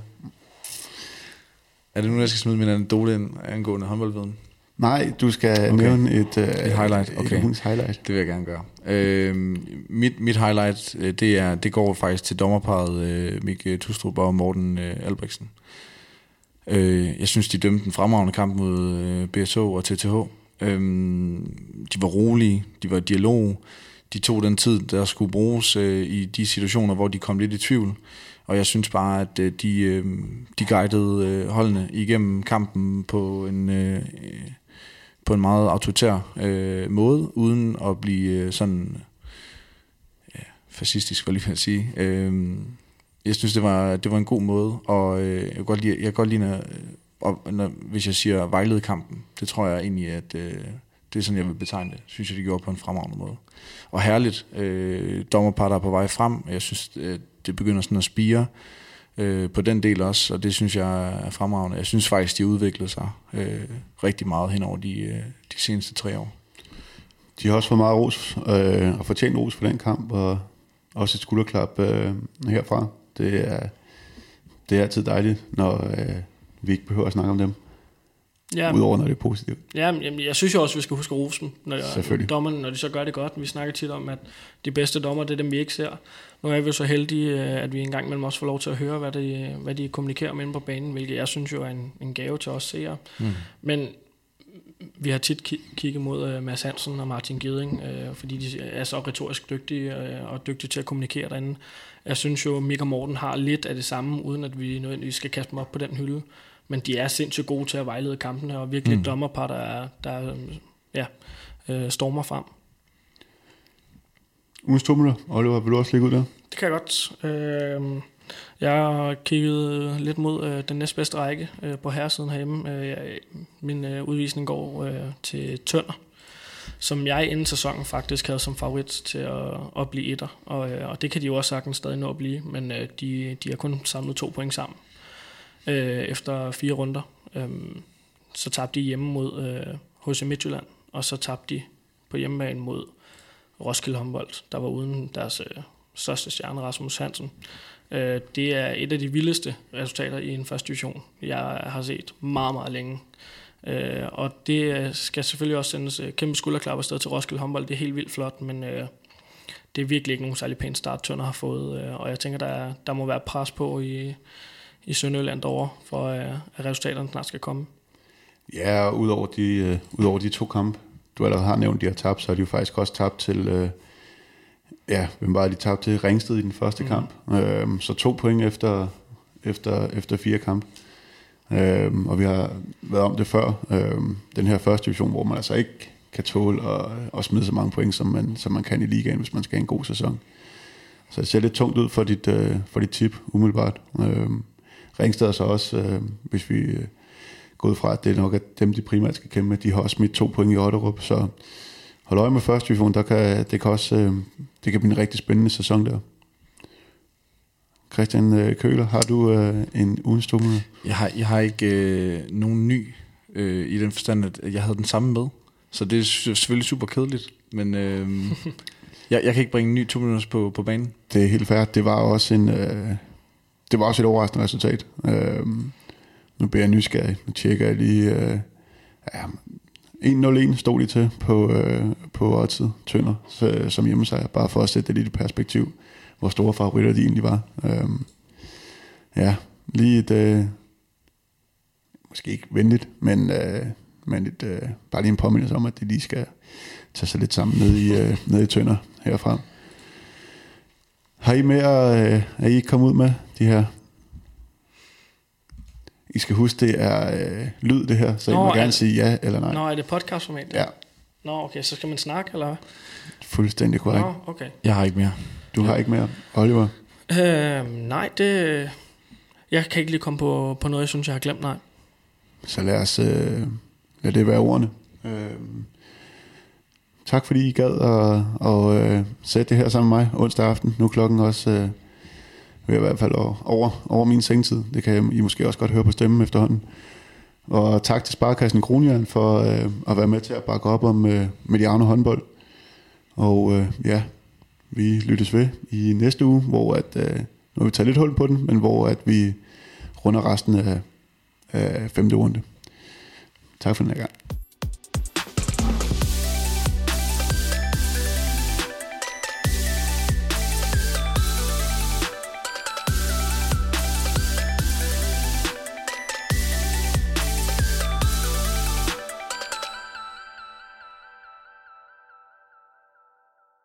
Er det nu, jeg skal smide min anekdote ind angående håndboldviden? Nej, du skal okay. Nævne et, uh, Et highlight, okay. et highlight. Det vil jeg gerne gøre. Øh, mit, mit highlight, øh, det, er, det går faktisk til dommerparet øh, Mik Tustrup og Morten øh, Albrechtsen. Øh, jeg synes, de dømte en fremragende kamp mod øh, BSH og TTH. Øh, de var rolige, de var i dialog, de tog den tid, der skulle bruges øh, i de situationer, hvor de kom lidt i tvivl. Og jeg synes bare, at øh, de, øh, de guidede øh, holdene igennem kampen på en, øh, på en meget autoritær øh, måde, uden at blive øh, sådan ja, fascistisk, var jeg lige ved at sige. Øh, jeg synes, det var, det var en god måde, og øh, jeg kan godt lide, jeg kan godt lide når, øh, når, hvis jeg siger vejlede kampen, det tror jeg egentlig, at øh, det er sådan, jeg vil betegne det. Synes jeg, de gjorde på en fremragende måde. Og herligt, øh, dommerpar, der er på vej frem, jeg synes, øh, det begynder sådan at spire øh, på den del også, og det synes jeg er fremragende. Jeg synes faktisk, de udviklede sig øh, rigtig meget hen over de, øh, de seneste tre år. De har også fået meget ros, øh, og fortjent ros for den kamp, og også et skulderklap øh, herfra. Det er, det er altid dejligt, når øh, vi ikke behøver at snakke om dem. Ja, Udover når det er positivt. Ja, men jeg synes jo også, at vi skal huske at rose dem, når, dommerne, når de så gør det godt. Vi snakker tit om, at de bedste dommer, det er dem, vi ikke ser. Nu er vi så heldige, øh, at vi engang mellem også får lov til at høre, hvad de, hvad de kommunikerer med på banen, hvilket jeg synes jo er en, en gave til os seere. Mm. Men vi har tit kigget mod uh, Mads Hansen og Martin Gidding, uh, fordi de er så retorisk dygtige uh, og dygtige til at kommunikere derinde. Jeg synes jo, at Mik og Morten har lidt af det samme, uden at vi nødvendigvis skal kaste dem op på den hylde. Men de er sindssygt gode til at vejlede kampene, og virkelig mm. dommerpar, der, er, der ja, uh, stormer frem. Ugens to Oliver, vil du også lægge ud der? Det kan jeg godt. Uh, jeg har kigget lidt mod øh, den næstbedste række øh, på herresiden herhjemme. Øh, jeg, min øh, udvisning går øh, til Tønder, som jeg inden sæsonen faktisk havde som favorit til at, at blive etter. Og, øh, og det kan de jo også sagtens stadig nå at blive, men øh, de, de har kun samlet to point sammen øh, efter fire runder. Øh, så tabte de hjemme mod øh, HC Midtjylland, og så tabte de på hjemmebane mod Roskilde Humboldt, der var uden deres øh, største stjerne, Rasmus Hansen. Øh, det er et af de vildeste resultater i en første division, jeg har set meget, meget længe. Øh, og det øh, skal selvfølgelig også sendes øh, kæmpe skulderklap afsted til Roskilde håndbold. Det er helt vildt flot, men øh, det er virkelig ikke nogen særlig pæn start, Tønder har fået. Øh, og jeg tænker, der, der må være pres på i, i Sønderjylland over, for at resultaterne snart skal komme. Ja, og udover de, uh, udover de to kampe, du allerede har nævnt, de har tabt, så har de jo faktisk også tabt til, uh, ja, hvem var de tabte til Ringsted i den første mm. kamp. Øhm, så to point efter, efter, efter fire kampe. Øhm, og vi har været om det før, øhm, den her første division, hvor man altså ikke kan tåle at, at smide så mange point, som man, som man kan i ligaen, hvis man skal have en god sæson. Så det ser lidt tungt ud for dit, øh, for dit tip, umiddelbart. Øhm, Ringsted så også, øh, hvis vi øh, gået fra, at det er nok at dem, de primært skal kæmpe med, de har også smidt to point i Otterup, så hold øje med første division, der kan, det kan også øh, det kan blive en rigtig spændende sæson der. Christian øh, Køler, har du øh, en ugens Jeg har, jeg har ikke øh, nogen ny øh, i den forstand, at jeg havde den samme med. Så det er selvfølgelig super kedeligt, men øh, jeg, jeg kan ikke bringe en ny to minutter på, på banen. Det er helt færdigt. Det var også en, øh, det var også et overraskende resultat. Øh, nu bliver jeg nysgerrig. Nu tjekker jeg lige... Øh, ja, 1-0-1 stod de til på, øh, på oddset Tønder så, som hjemmesejr, bare for at sætte det lidt i perspektiv, hvor store favoritter de egentlig var. Øh, ja, lige et, øh, måske ikke venligt, men, øh, men et, øh, bare lige en påmindelse om, at de lige skal tage sig lidt sammen ned i, øh, ned i Tønder herfra. Har I mere, øh, er I ikke kommet ud med de her i skal huske, det er øh, lyd det her, så Nå, I må gerne det, sige ja eller nej. Nå, er det podcastformat? Ja. Nå, okay, så skal man snakke, eller hvad? Fuldstændig korrekt. Nå, okay. Jeg har ikke mere. Du har ikke mere. Oliver? Øh, nej, det... Jeg kan ikke lige komme på, på noget, jeg synes, jeg har glemt, nej. Så lad os øh, lad det være ordene. Øh, tak fordi I gad at, og, øh, sætte det her sammen med mig onsdag aften. Nu er klokken også... Øh, i hvert fald over, over min sengtid. Det kan I måske også godt høre på stemmen efterhånden. Og tak til Sparkassen Kronjern for øh, at være med til at bakke op om øh, Mediano håndbold. Og øh, ja, vi lyttes ved i næste uge, hvor at, øh, nu har vi taget lidt hul på den, men hvor at vi runder resten af, af femte runde. Tak for den her gang.